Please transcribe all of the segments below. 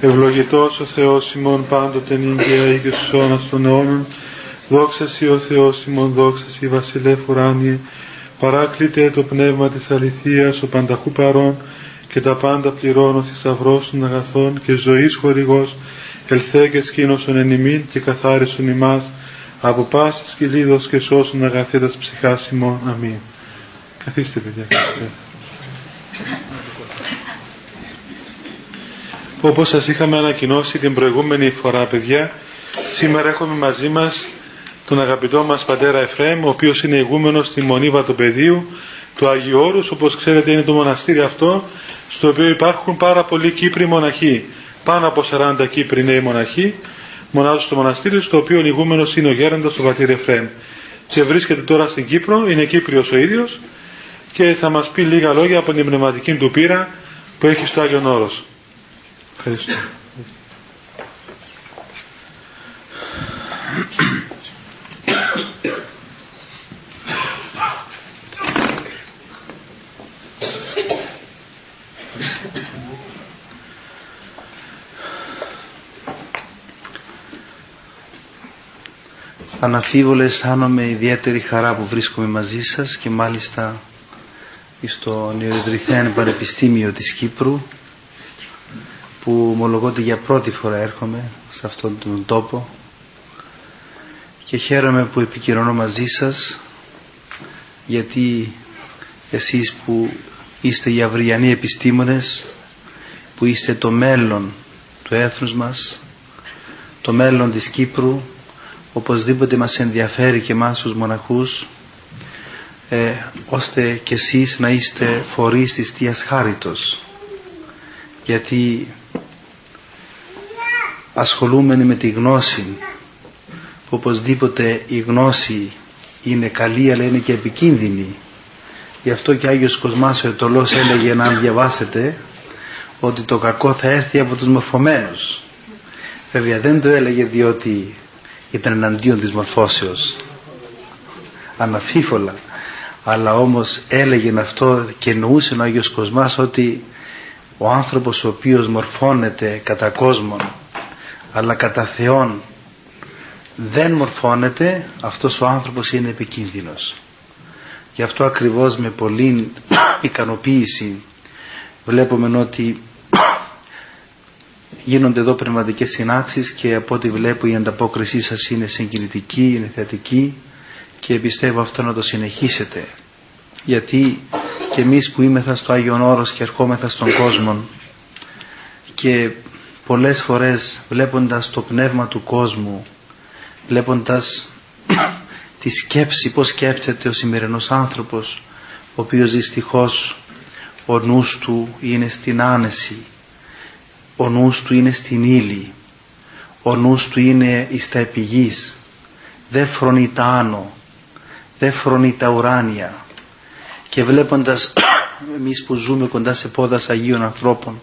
Ευλογητός ο Θεός ημών πάντοτε νύγκαια και στους αιώνας των αιώνων. Δόξα Σοι ο Θεός ημών, δόξα Σοι βασιλεύ ουράνιε. Παράκλητε το πνεύμα της αληθείας, ο πανταχού παρών και τα πάντα πληρώνω θησαυρός των αγαθών και ζωής χορηγός. Ελθέ και σκήνωσον εν ημίν και καθάρισον ημάς από πάσης κυλίδος και σώσον αγαθέτας ψυχάς ημών. Αμήν. Καθίστε παιδιά. Όπως σας είχαμε ανακοινώσει την προηγούμενη φορά παιδιά, σήμερα έχουμε μαζί μας τον αγαπητό μας πατέρα Εφραίμ, ο οποίος είναι ηγούμενος στη Μονή Βατοπεδίου του Αγίου Όρους, όπως ξέρετε είναι το μοναστήρι αυτό, στο οποίο υπάρχουν πάρα πολλοί Κύπροι μοναχοί. Πάνω από 40 Κύπροι νέοι μοναχοί, μονάζουν στο μοναστήρι, στο οποίο ο ηγούμενος είναι ο γέροντας ο πατήρ Εφραίμ. Και βρίσκεται τώρα στην Κύπρο, είναι Κύπριος ο ίδιος και θα μας πει λίγα λόγια από την πνευματική του πείρα που έχει στο Άγιον Όρος. Ευχαριστώ. Αναφίβολα αισθάνομαι ιδιαίτερη χαρά που βρίσκομαι μαζί σας και μάλιστα στο Νεοεδρυθέν Πανεπιστήμιο της Κύπρου που ομολογώ ότι για πρώτη φορά έρχομαι σε αυτόν τον τόπο και χαίρομαι που επικοινωνώ μαζί σας γιατί εσείς που είστε οι αυριανοί επιστήμονες που είστε το μέλλον του έθνους μας το μέλλον της Κύπρου οπωσδήποτε μας ενδιαφέρει και εμάς τους μοναχούς ε, ώστε και εσείς να είστε φορείς της Θείας Χάριτος. Γιατί ασχολούμενοι με τη γνώση που οπωσδήποτε η γνώση είναι καλή αλλά είναι και επικίνδυνη. Γι' αυτό και Άγιος Κοσμάς ο Ετωλός έλεγε να διαβάσετε ότι το κακό θα έρθει από τους μορφωμένους βέβαια δεν το έλεγε διότι ήταν εναντίον της μορφώσεως. Αναφίφολα αλλά όμως έλεγε αυτό και εννοούσε ο Άγιος Κοσμάς ότι ο άνθρωπος ο οποίος μορφώνεται κατά κόσμον αλλά κατά Θεόν δεν μορφώνεται αυτός ο άνθρωπος είναι επικίνδυνος. Γι' αυτό ακριβώς με πολύ ικανοποίηση βλέπουμε ότι γίνονται εδώ πνευματικές συνάξεις και από ό,τι βλέπω η ανταπόκρισή σας είναι συγκινητική, είναι θετική και πιστεύω αυτό να το συνεχίσετε. Γιατί και εμείς που είμεθα στο Άγιον Όρος και ερχόμεθα στον κόσμο και πολλές φορές βλέποντας το πνεύμα του κόσμου βλέποντας τη σκέψη πως σκέφτεται ο σημερινός άνθρωπος ο οποίος δυστυχώς ο νους του είναι στην άνεση ο νους του είναι στην ύλη ο νους του είναι εις τα επιγείς δεν φρονεί τα άνω δεν φρονεί τα ουράνια. Και βλέποντας εμείς που ζούμε κοντά σε πόδας Αγίων ανθρώπων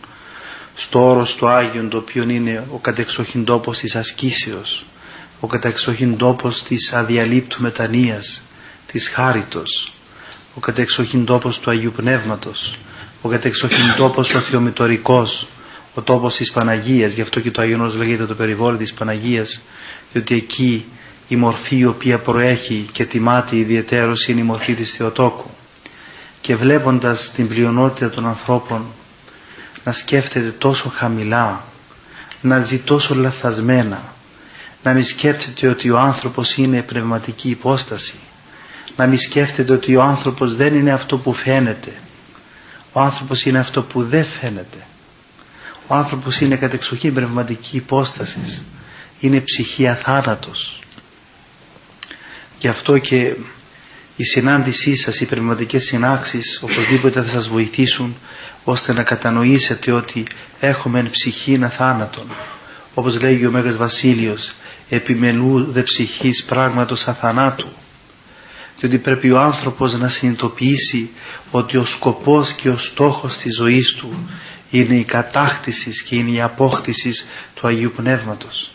στο όρος του Άγιον το οποίο είναι ο κατεξοχήν τόπος της ασκήσεως ο κατεξοχήν τόπος της αδιαλείπτου μετανοίας της χάριτος ο κατεξοχήν τόπος του Αγίου Πνεύματος ο κατεξοχήν τόπος ο θεομητορικός ο τόπος της Παναγίας. Γι' αυτό και το Άγιον λέγεται το περιβόλι της Παναγίας διότι εκεί η μορφή η οποία προέχει και τιμάται ιδιαίτερος είναι η μορφή της Θεοτόκου. Και βλέποντας την πλειονότητα των ανθρώπων να σκέφτεται τόσο χαμηλά, να ζει τόσο λαθασμένα, να μην σκέφτεται ότι ο άνθρωπος είναι πνευματική υπόσταση, να μην σκέφτεται ότι ο άνθρωπος δεν είναι αυτό που φαίνεται, ο άνθρωπος είναι αυτό που δεν φαίνεται. Ο άνθρωπος είναι κατεξοχή πνευματική υπόσταση, είναι ψυχή αθάνατος. Γι' αυτό και η συνάντησή σας, οι πνευματικές συνάξεις οπωσδήποτε θα σας βοηθήσουν ώστε να κατανοήσετε ότι έχουμε εν ψυχή αθάνατον. Όπως λέγει ο Μέγας Βασίλειος, επιμελού δε ψυχής πράγματος αθανάτου. Διότι πρέπει ο άνθρωπος να συνειδητοποιήσει ότι ο σκοπός και ο στόχος της ζωής του είναι η κατάκτησης και είναι η απόκτησης του Αγίου Πνεύματος.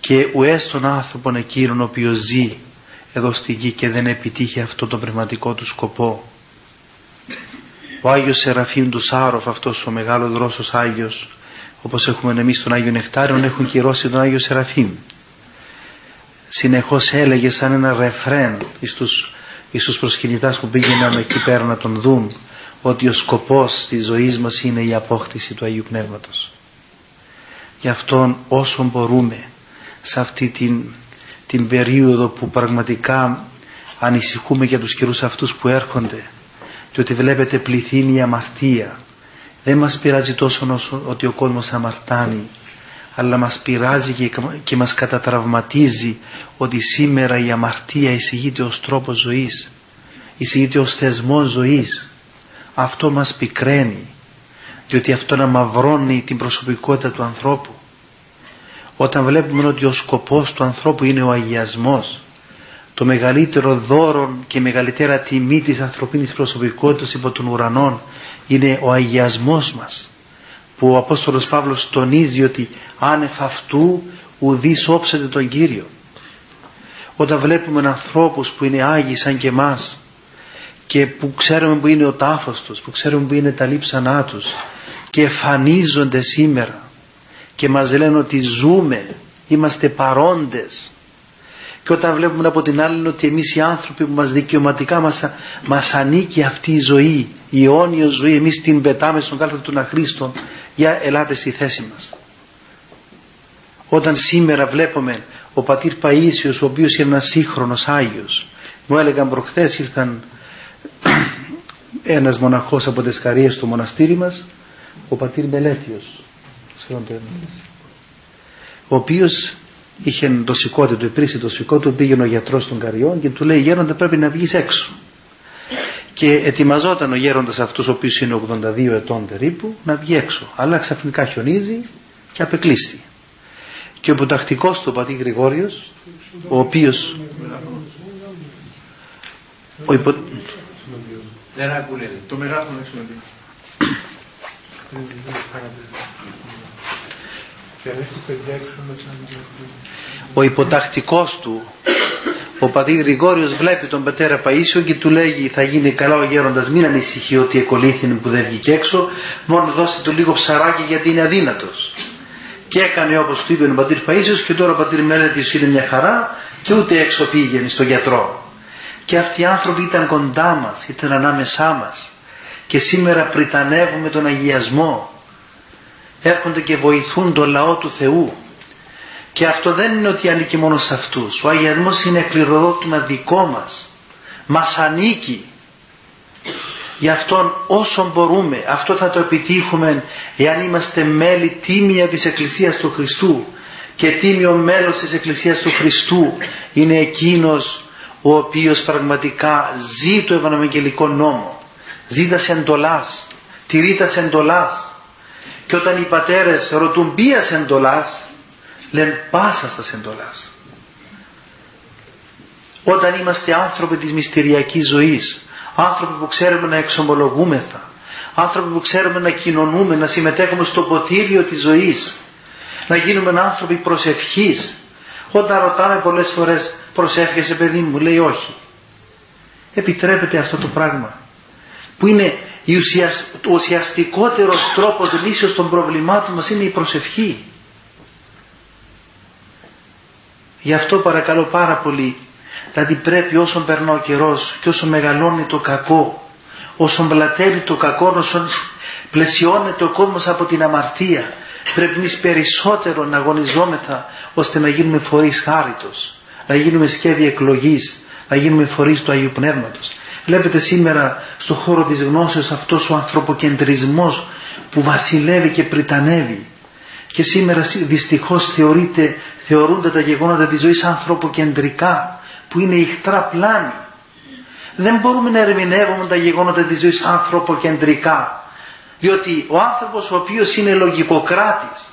Και ουέστον άνθρωπον εκείνον ο οποίος ζει εδώ στη γη και δεν επιτύχει αυτό το πνευματικό του σκοπό. Ο Άγιος Σεραφείμ του Σάροφ, αυτός ο μεγάλος δρόσος Άγιος, όπως έχουμε εμείς τον Άγιο Νεκτάριον έχουν κυρώσει τον Άγιο Σεραφείμ. Συνεχώς έλεγε σαν ένα ρεφρέν στους, στους προσκυνητάς που πήγαιναν εκεί πέρα να τον δουν ότι ο σκοπός της ζωής μας είναι η απόκτηση του Αγίου Πνεύματος. Γι' αυτόν όσο μπορούμε σε αυτή την, την περίοδο που πραγματικά ανησυχούμε για τους καιρούς αυτούς που έρχονται και ότι βλέπετε πληθύνει η αμαρτία. Δεν μας πειράζει τόσο όσο ότι ο κόσμος αμαρτάνει αλλά μας πειράζει και, και μας κατατραυματίζει ότι σήμερα η αμαρτία εισηγείται ως τρόπος ζωής εισηγείται ως θεσμός ζωής. Αυτό μας πικραίνει διότι αυτό να μαυρώνει την προσωπικότητα του ανθρώπου. Όταν βλέπουμε ότι ο σκοπός του ανθρώπου είναι ο αγιασμός το μεγαλύτερο δώρο και μεγαλύτερα τιμή της ανθρωπίνης προσωπικότητας υπό των ουρανών είναι ο αγιασμός μας που ο Απόστολος Παύλος τονίζει ότι άνευ αυτού ουδείς όψεται τον Κύριο. Όταν βλέπουμε ανθρώπους που είναι άγιοι σαν και εμάς και που ξέρουμε που είναι ο τάφος τους που ξέρουμε που είναι τα λείψανά τους και εμφανίζονται σήμερα και μας λένε ότι ζούμε είμαστε παρόντες και όταν βλέπουμε από την άλλη ότι εμείς οι άνθρωποι που μας δικαιωματικά μας, μας ανήκει αυτή η ζωή, η αιώνια ζωή, εμείς την πετάμε στον κάλθο του Χρήστο, για ελάτε στη θέση μας. Όταν σήμερα βλέπουμε ο πατήρ Παΐσιος, ο οποίος είναι ένας σύγχρονος Άγιος, μου έλεγαν προχθές ήρθαν ένας μοναχός από τις Καρίες στο μοναστήρι μας, ο πατήρ Μελέτιος, ο οποίος είχε το του, επρίσει το σηκώ του, πήγαινε ο γιατρός των Καριών και του λέει γέροντα πρέπει να βγεις έξω. Και ετοιμαζόταν ο γέροντας αυτός ο οποίος είναι 82 ετών περίπου να βγει έξω. Αλλά ξαφνικά χιονίζει και απεκλείστη. Και ο ποτακτικός του πατή Γρηγόριος, ο οποίος... Ο υπο... Το μεγάφωνο ο υποτακτικός του ο πατή Γρηγόριος βλέπει τον πατέρα Παΐσιο και του λέγει θα γίνει καλά ο γέροντας μην ανησυχεί ότι εκολύθινε που δεν βγήκε έξω μόνο δώστε του λίγο ψαράκι γιατί είναι αδύνατος και έκανε όπως του είπε ο πατήρ Παΐσιος και τώρα ο πατήρ Μέλετης είναι μια χαρά και ούτε έξω πήγαινε στο γιατρό. Και αυτοί οι άνθρωποι ήταν κοντά μας ήταν ανάμεσά μας. Και σήμερα πριτανεύουμε τον αγιασμό έρχονται και βοηθούν τον λαό του Θεού. Και αυτό δεν είναι ότι ανήκει μόνο σε αυτούς. Ο αγιασμός είναι κληροδότημα δικό μας. Μας ανήκει. Γι' αυτόν όσο μπορούμε αυτό θα το επιτύχουμε εάν είμαστε μέλη τίμια της Εκκλησίας του Χριστού. Και τίμιο μέλος της Εκκλησίας του Χριστού είναι εκείνος ο οποίος πραγματικά ζει το Ευαγγελικό νόμο. Ζει τα εντολάς τηρεί τα εντολάς και όταν οι πατέρες ρωτούν ποια εντολάς, λένε πάσα σας εντολάς. Όταν είμαστε άνθρωποι της μυστηριακής ζωής, άνθρωποι που ξέρουμε να εξομολογούμεθα, άνθρωποι που ξέρουμε να κοινωνούμε, να συμμετέχουμε στο ποτήριο της ζωής, να γίνουμε άνθρωποι προσευχής. Όταν ρωτάμε πολλές φορές προσεύχεσαι παιδί μου, λέει όχι. Επιτρέπεται αυτό το πράγμα που είναι ο ουσιαστικότερος τρόπος λύσεως των προβλημάτων μας είναι η προσευχή. Γι' αυτό παρακαλώ πάρα πολύ, δηλαδή πρέπει όσο περνά ο καιρός και όσο μεγαλώνει το κακό, όσο μπλατεύει το κακό, όσο πλαισιώνεται ο κόσμος από την αμαρτία, πρέπει εμείς περισσότερο να αγωνιζόμεθα ώστε να γίνουμε φορείς χάριτος, να γίνουμε σκεύη εκλογής, να γίνουμε φορείς του Αγίου Πνεύματος. Βλέπετε σήμερα στο χώρο της γνώσεως αυτός ο ανθρωποκεντρισμός που βασιλεύει και πριτανεύει. Και σήμερα δυστυχώς θεωρείται, θεωρούνται τα γεγονότα της ζωής ανθρωποκεντρικά που είναι ηχτρά πλάνη. Δεν μπορούμε να ερμηνεύουμε τα γεγονότα της ζωής ανθρωποκεντρικά. Διότι ο άνθρωπος ο οποίος είναι λογικοκράτης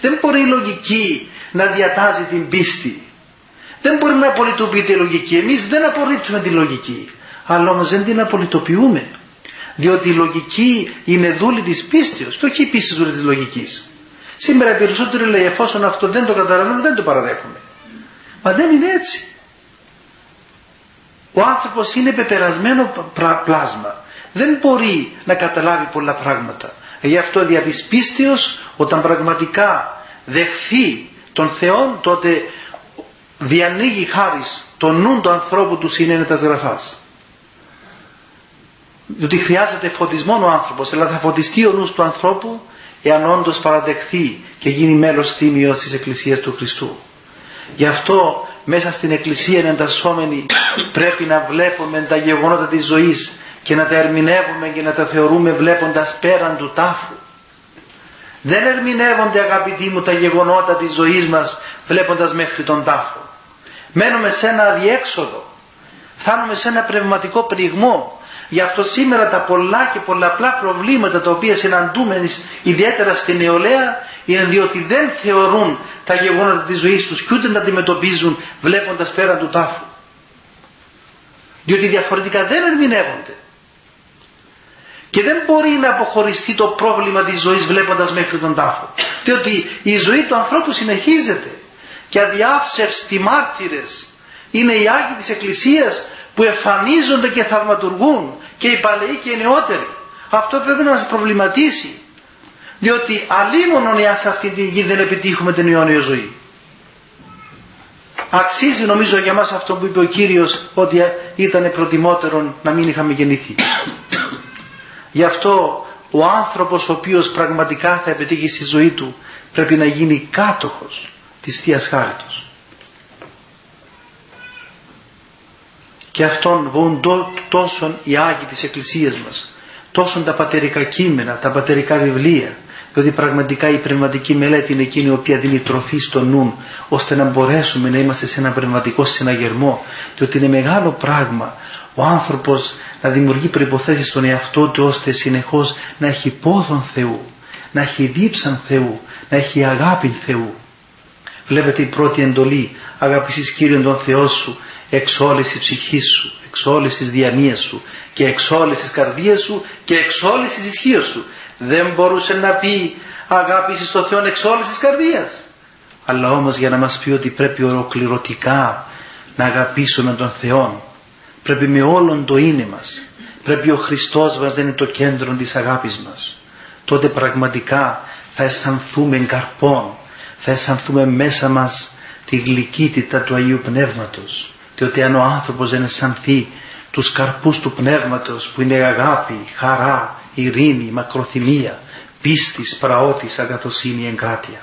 δεν μπορεί η λογική να διατάζει την πίστη. Δεν μπορεί να απολυτοποιείται η λογική. Εμείς δεν απορρίπτουμε τη λογική αλλά όμως δεν την απολυτοποιούμε. Διότι η λογική είναι δούλη της πίστεως και όχι η πίστη δούλη της λογικής. Σήμερα περισσότεροι λέει εφόσον αυτό δεν το καταλαβαίνουμε δεν το παραδέχομαι μα δεν είναι έτσι. Ο άνθρωπος είναι πεπερασμένο πλάσμα. Δεν μπορεί να καταλάβει πολλά πράγματα. Γι' αυτό διαπισπίστεως όταν πραγματικά δεχθεί τον Θεό τότε διανοίγει χάρις το νου του ανθρώπου του συνένετας γραφάς. Διότι χρειάζεται φωτισμό ο άνθρωπος, αλλά θα φωτιστεί ο νους του ανθρώπου εάν όντως παραδεχθεί και γίνει μέλος τίμιος της Εκκλησίας του Χριστού. Γι' αυτό μέσα στην Εκκλησία εντασσόμενη πρέπει να βλέπουμε τα γεγονότα της ζωής και να τα ερμηνεύουμε και να τα θεωρούμε βλέποντας πέραν του τάφου. Δεν ερμηνεύονται αγαπητοί μου τα γεγονότα της ζωής μας βλέποντας μέχρι τον τάφο. Μένουμε σε ένα αδιέξοδο. Φτάνουμε σε ένα πνευματικό πνιγμό. Γι' αυτό σήμερα τα πολλά και πολλαπλά προβλήματα τα οποία συναντούμε ιδιαίτερα στην νεολαία είναι διότι δεν θεωρούν τα γεγονότα της ζωής τους και ούτε να αντιμετωπίζουν βλέποντας πέραν του τάφου. Διότι διαφορετικά δεν ερμηνεύονται. Και δεν μπορεί να αποχωριστεί το πρόβλημα της ζωής βλέποντας μέχρι τον τάφο. Διότι η ζωή του ανθρώπου συνεχίζεται. Και αδιάψευστη μάρτυρες είναι οι Άγιοι της Εκκλησίας που εμφανίζονται και θαυματουργούν και οι παλαιοί και οι νεότεροι. Αυτό πρέπει να μας προβληματίσει. Διότι αλίμονον εάν σε αυτή την γη δεν επιτύχουμε την αιώνια ζωή. Αξίζει νομίζω για μας αυτό που είπε ο Κύριος ότι ήταν προτιμότερο να μην είχαμε γεννηθεί. Γι' αυτό ο άνθρωπος ο οποίος πραγματικά θα επιτύχει στη ζωή του πρέπει να γίνει κάτοχος της Θείας Χάριτος. Και αυτόν βοούν τόσο οι Άγιοι της Εκκλησίας μας, τόσο τα πατερικά κείμενα, τα πατερικά βιβλία, διότι πραγματικά η πνευματική μελέτη είναι εκείνη η οποία δίνει τροφή στο νου, ώστε να μπορέσουμε να είμαστε σε ένα πνευματικό συναγερμό, διότι είναι μεγάλο πράγμα ο άνθρωπος να δημιουργεί προϋποθέσεις στον εαυτό του ώστε συνεχώς να έχει πόδον Θεού, να έχει δίψαν Θεού, να έχει αγάπη Θεού. Βλέπετε η πρώτη εντολή, αγαπησείς Κύριον τον Θεό σου, εξ όλης της ψυχής σου, εξ όλης της διανοίας σου και εξ όλης της καρδίας σου και εξ όλης της ισχύως σου. Δεν μπορούσε να πει αγάπησης τον Θεό εξ όλης της καρδίας. Αλλά όμως για να μας πει ότι πρέπει ολοκληρωτικά να αγαπήσουμε τον Θεό Πρέπει με όλον το είναι μας. Πρέπει ο Χριστός μας να είναι το κέντρο της αγάπης μας. Τότε πραγματικά θα αισθανθούμε καρπών. Θα αισθανθούμε μέσα μας τη γλυκύτητα του Αγίου Πνεύματος. Διότι αν ο άνθρωπος δεν αισθανθεί τους καρπούς του Πνεύματος που είναι αγάπη, χαρά, ειρήνη, μακροθυμία, πίστης, πραότης, αγαθοσύνη, εγκράτεια.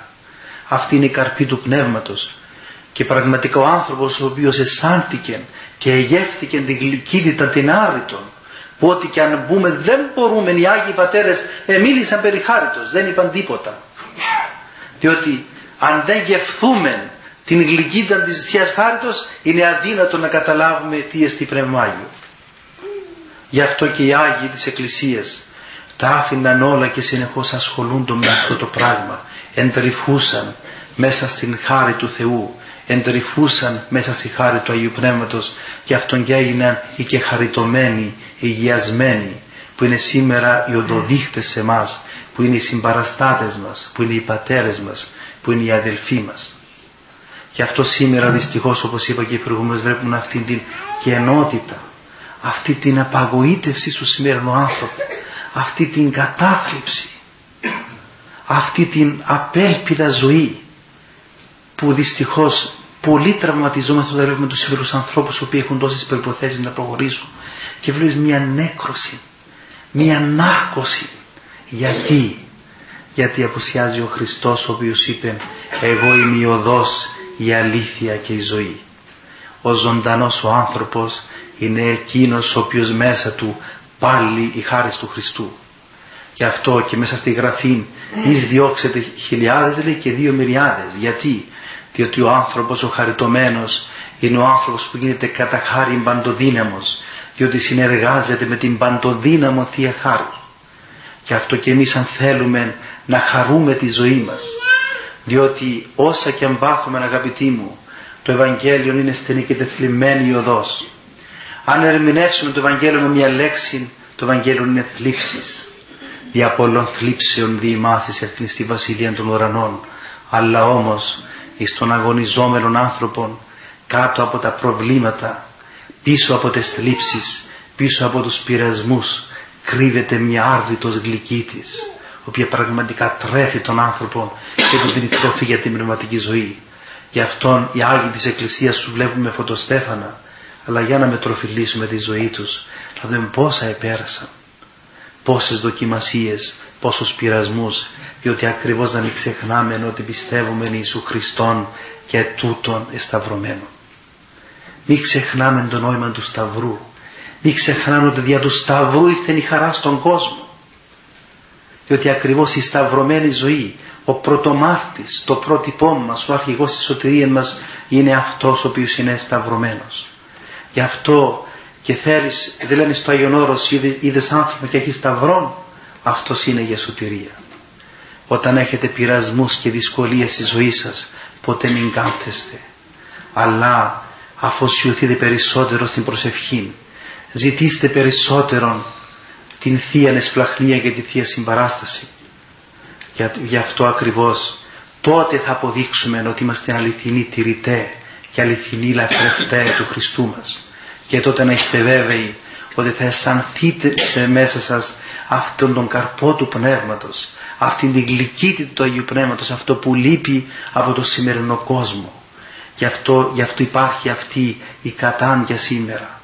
Αυτή είναι η καρπή του Πνεύματος. Και πραγματικά ο άνθρωπος ο οποίος αισθάνθηκε και εγεύθηκε την γλυκύτητα την άρρητον που ό,τι και αν μπούμε δεν μπορούμε οι Άγιοι Πατέρες εμίλησαν περί χάριτος, δεν είπαν τίποτα διότι αν δεν γευθούμε την γλυκύτητα της Θείας Χάριτος είναι αδύνατο να καταλάβουμε τι εστί Πνεύμα Άγιο. Γι' αυτό και οι Άγιοι της Εκκλησίας τα άφηναν όλα και συνεχώς ασχολούνται με αυτό το πράγμα. Εντρυφούσαν μέσα στην χάρη του Θεού εντρυφούσαν μέσα στη χάρη του Αγίου Πνεύματος. Και αυτόν και έγιναν οι και χαριτωμένοι, υγιασμένοι που είναι σήμερα οι οδοδείχτες σε εμά, που είναι οι συμπαραστάτες μας, που είναι οι πατέρες μας, που είναι οι αδελφοί μας. Και αυτό σήμερα δυστυχώς όπως είπα και προηγούμενος βλέπουμε αυτή την κενότητα, αυτή την απαγοήτευση στο σημερινό άνθρωπο, αυτή την κατάθλιψη, αυτή την απέλπιδα ζωή που δυστυχώς πολύ τραυματιζόμαστε όταν βλέπουμε τους σύμβερους ανθρώπους οι οποίοι έχουν τόσες προϋποθέσεις να προχωρήσουν και βλέπεις μια νέκρωση, μια νάρκωση. Γιατί, γιατί απουσιάζει ο Χριστός ο οποίος είπε εγώ είμαι η οδός, η αλήθεια και η ζωή. Ο ζωντανός ο άνθρωπος είναι εκείνος ο οποίος μέσα του πάλι η χάρη του Χριστού. Γι' αυτό και μέσα στη γραφή μη διώξετε χιλιάδες λέει και δύο μυριάδες. Γιατί; Διότι ο άνθρωπος ο χαριτωμένος είναι ο άνθρωπος που γίνεται κατά χάρη παντοδύναμος διότι συνεργάζεται με την παντοδύναμο Θεία Χάρη και αυτό και εμείς αν θέλουμε να χαρούμε τη ζωή μας διότι όσα και αν πάθουμε αγαπητοί μου το Ευαγγέλιο είναι στενή και τεθλιμμένη η οδός. Αν ερμηνεύσουμε το Ευαγγέλιο με μια λέξη το Ευαγγέλιο είναι θλίψεις δια πολλών θλίψεων διημάσεις έρθει στη Βασιλεία των Ουρανών. Αλλά όμως εις των αγωνιζόμενων άνθρωπων κάτω από τα προβλήματα πίσω από τις θλίψεις πίσω από τους πειρασμούς κρύβεται μια άρδιτος γλυκύτης η οποία πραγματικά τρέφει τον άνθρωπο και του δίνει τροφή για την πνευματική ζωή. Γι' αυτόν οι Άγιοι της Εκκλησίας τους βλέπουμε φωτοστέφανα, αλλά για να μετροφιλήσουμε τη ζωή τους, θα δούμε πόσα επέρασαν, πόσες δοκιμασίες, πόσους πειρασμούς, διότι ακριβώς να μην ξεχνάμε ότι πιστεύουμε εν Ιησού Χριστόν και τούτον εσταυρωμένο. Μην ξεχνάμε το νόημα του Σταυρού. Μην ξεχνάμε ότι δια του Σταυρού ήρθε η χαρά στον κόσμο. Διότι ακριβώς η σταυρωμένη ζωή, ο πρωτομάρτης, το πρότυπό μας, ο αρχηγός της σωτηρίας μας είναι αυτός ο οποίος είναι σταυρωμένος. Γι' αυτό και θέλεις, δεν λένε στο Άγιον Όρος, είδες άνθρωπο και έχεις σταυρόν, αυτός είναι για σωτηρία. Όταν έχετε πειρασμούς και δυσκολίες στη ζωή σας, ποτέ μην κάθεστε. Αλλά αφοσιωθείτε περισσότερο στην προσευχή. Ζητήστε περισσότερο την Θεία Εσπλαχνία και τη Θεία Συμπαράσταση. Για, γι' αυτό ακριβώς τότε θα αποδείξουμε ότι είμαστε αληθινοί τηρητέ και αληθινοί λαθρευτέ του Χριστού μας. Και τότε να είστε βέβαιοι ότι θα αισθανθείτε μέσα σας αυτόν τον καρπό του Πνεύματος, αυτήν την γλυκύτητα του Αγίου Πνεύματος, αυτό που λείπει από το σημερινό κόσμο. Γι' αυτό, γι αυτό υπάρχει αυτή η κατάντια σήμερα,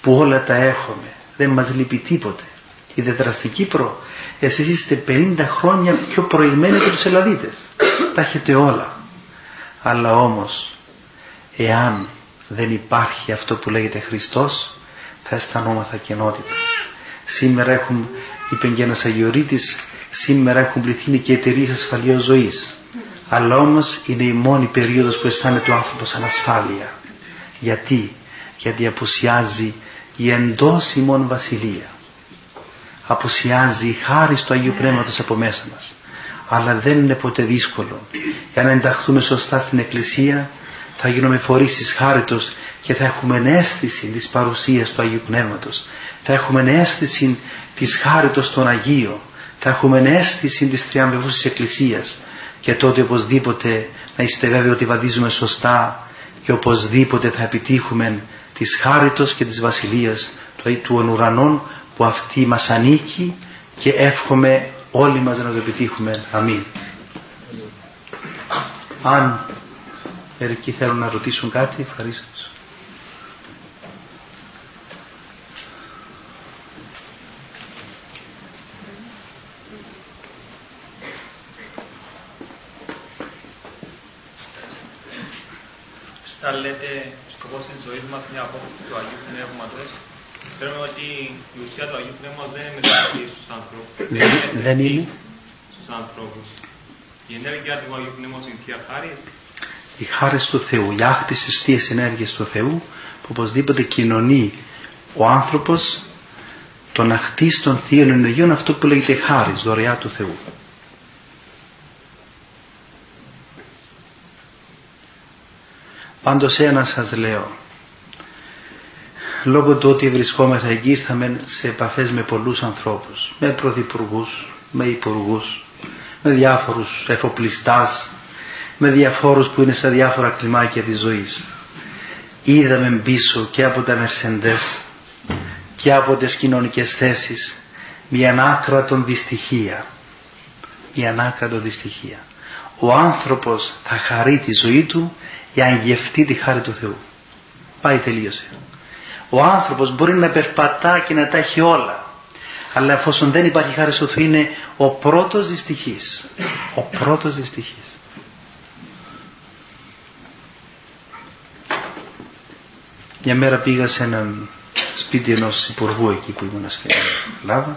που όλα τα έχουμε, δεν μας λείπει τίποτε. Ιδιαίτερα στην Κύπρο, εσείς είστε 50 χρόνια πιο προηγμένοι από τους Ελλαδίτες. Τα έχετε όλα. Αλλά όμως, εάν δεν υπάρχει αυτό που λέγεται Χριστός, θα αισθανόμαθα κενότητα. Σήμερα έχουν, είπε και ένας Αγιορείτης, σήμερα έχουν πληθύνει και εταιρείε ασφαλείας ζωής. Αλλά όμως είναι η μόνη περίοδος που αισθάνεται ο άνθρωπος ανασφάλεια. Γιατί, γιατί απουσιάζει η εντός ημών βασιλεία. Απουσιάζει η χάρη του Αγίου Πνεύματος από μέσα μας. Αλλά δεν είναι ποτέ δύσκολο. Για να ενταχθούμε σωστά στην Εκκλησία θα γίνουμε φορείς της χάριτος και θα έχουμε αίσθηση της παρουσίας του Αγίου Πνεύματος. Θα έχουμε αίσθηση της χάριτος των Αγίων. Θα έχουμε αίσθηση της θριαμβευγούς της Εκκλησίας. Και τότε οπωσδήποτε να είστε βέβαιοι ότι βαδίζουμε σωστά και οπωσδήποτε θα επιτύχουμε της χάριτος και της βασιλείας του ουρανών που αυτή μας ανήκει και εύχομαι όλοι μας να το επιτύχουμε. Αμήν. Αν μερικοί θέλουν να ρωτήσουν κάτι, ευχαριστώ. Όταν λέτε σκοπός της ζωής μας είναι η απόκτηση του Αγίου Πνεύματος, ξέρουμε ότι η ουσία του Αγίου Πνεύματος δεν είναι μεταξύ στους ανθρώπους. Δεν είναι; Στους ανθρώπους. Η ενέργεια του Αγίου Πνεύματος είναι Θεία Χάρις. Η χάρη του Θεού, η άκτηση της Θείας ενέργειας του Θεού που οπωσδήποτε κοινωνεί ο άνθρωπος το να χτίσει των Θείων Ενεργειών αυτό που λέγεται χάρις, δωρεά του Θεού. Πάντως ένα σας λέω, λόγω του ότι βρισκόμεθα εκεί ήρθαμε σε επαφές με πολλούς ανθρώπους, με πρωθυπουργούς, με υπουργούς, με διάφορους εφοπλιστάς, με διαφόρους που είναι στα διάφορα κλιμάκια της ζωής. Είδαμε πίσω και από τα μερσεντές και από τις κοινωνικές θέσεις μια ανάκρατον δυστυχία. Μια ανάκρατον δυστυχία. Ο άνθρωπος θα χαρεί τη ζωή του για να γευτεί τη χάρη του Θεού. Πάει τελείωσε. Ο άνθρωπος μπορεί να περπατά και να τα έχει όλα. Αλλά εφόσον δεν υπάρχει χάρης του Θεού είναι ο πρώτος δυστυχής. Ο πρώτος δυστυχής. Μια μέρα πήγα σε έναν σπίτι ενός υπουργού εκεί που ήμουν στην Ελλάδα.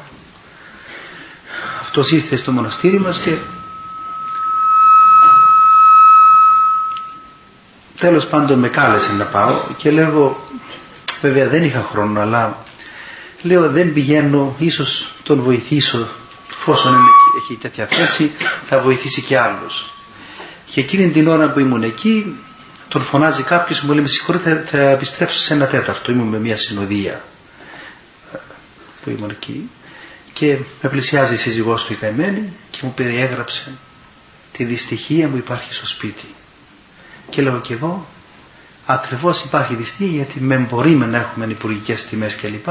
Αυτός ήρθε στο μοναστήρι μας και Τέλος πάντων με κάλεσε να πάω και λέω βέβαια δεν είχα χρόνο αλλά λέω δεν πηγαίνω ίσως τον βοηθήσω εφόσον έχει τέτοια θέση θα βοηθήσει και άλλους. Και εκείνη την ώρα που ήμουν εκεί τον φωνάζει κάποιος μου λέει με συγχωρείτε θα, επιστρέψω σε ένα τέταρτο ήμουν με μια συνοδεία που ήμουν εκεί και με πλησιάζει η σύζυγός του η καημένη και μου περιέγραψε τη δυστυχία που υπάρχει στο σπίτι και λέω και εγώ, ακριβώς υπάρχει δυστυχία γιατί με μπορούμε να έχουμε υπουργικές τιμές κλπ.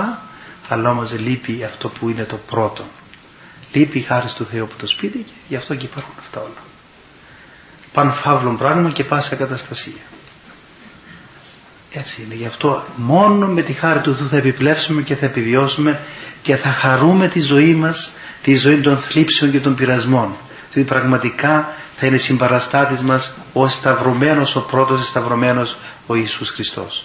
Αλλά όμως λείπει αυτό που είναι το πρώτο. Λείπει η χάρη του Θεού από το σπίτι και γι' αυτό και υπάρχουν αυτά όλα. Παν φαύλων πράγμα και πάσα καταστασία. Έτσι είναι. Γι' αυτό μόνο με τη χάρη του Θεού θα επιπλέψουμε και θα επιβιώσουμε και θα χαρούμε τη ζωή μας, τη ζωή των θλίψεων και των πειρασμών. Δηλαδή πραγματικά θα είναι συμπαραστάτης μας ο σταυρωμένος, ο πρώτος σταυρωμένος ο Ιησούς Χριστός.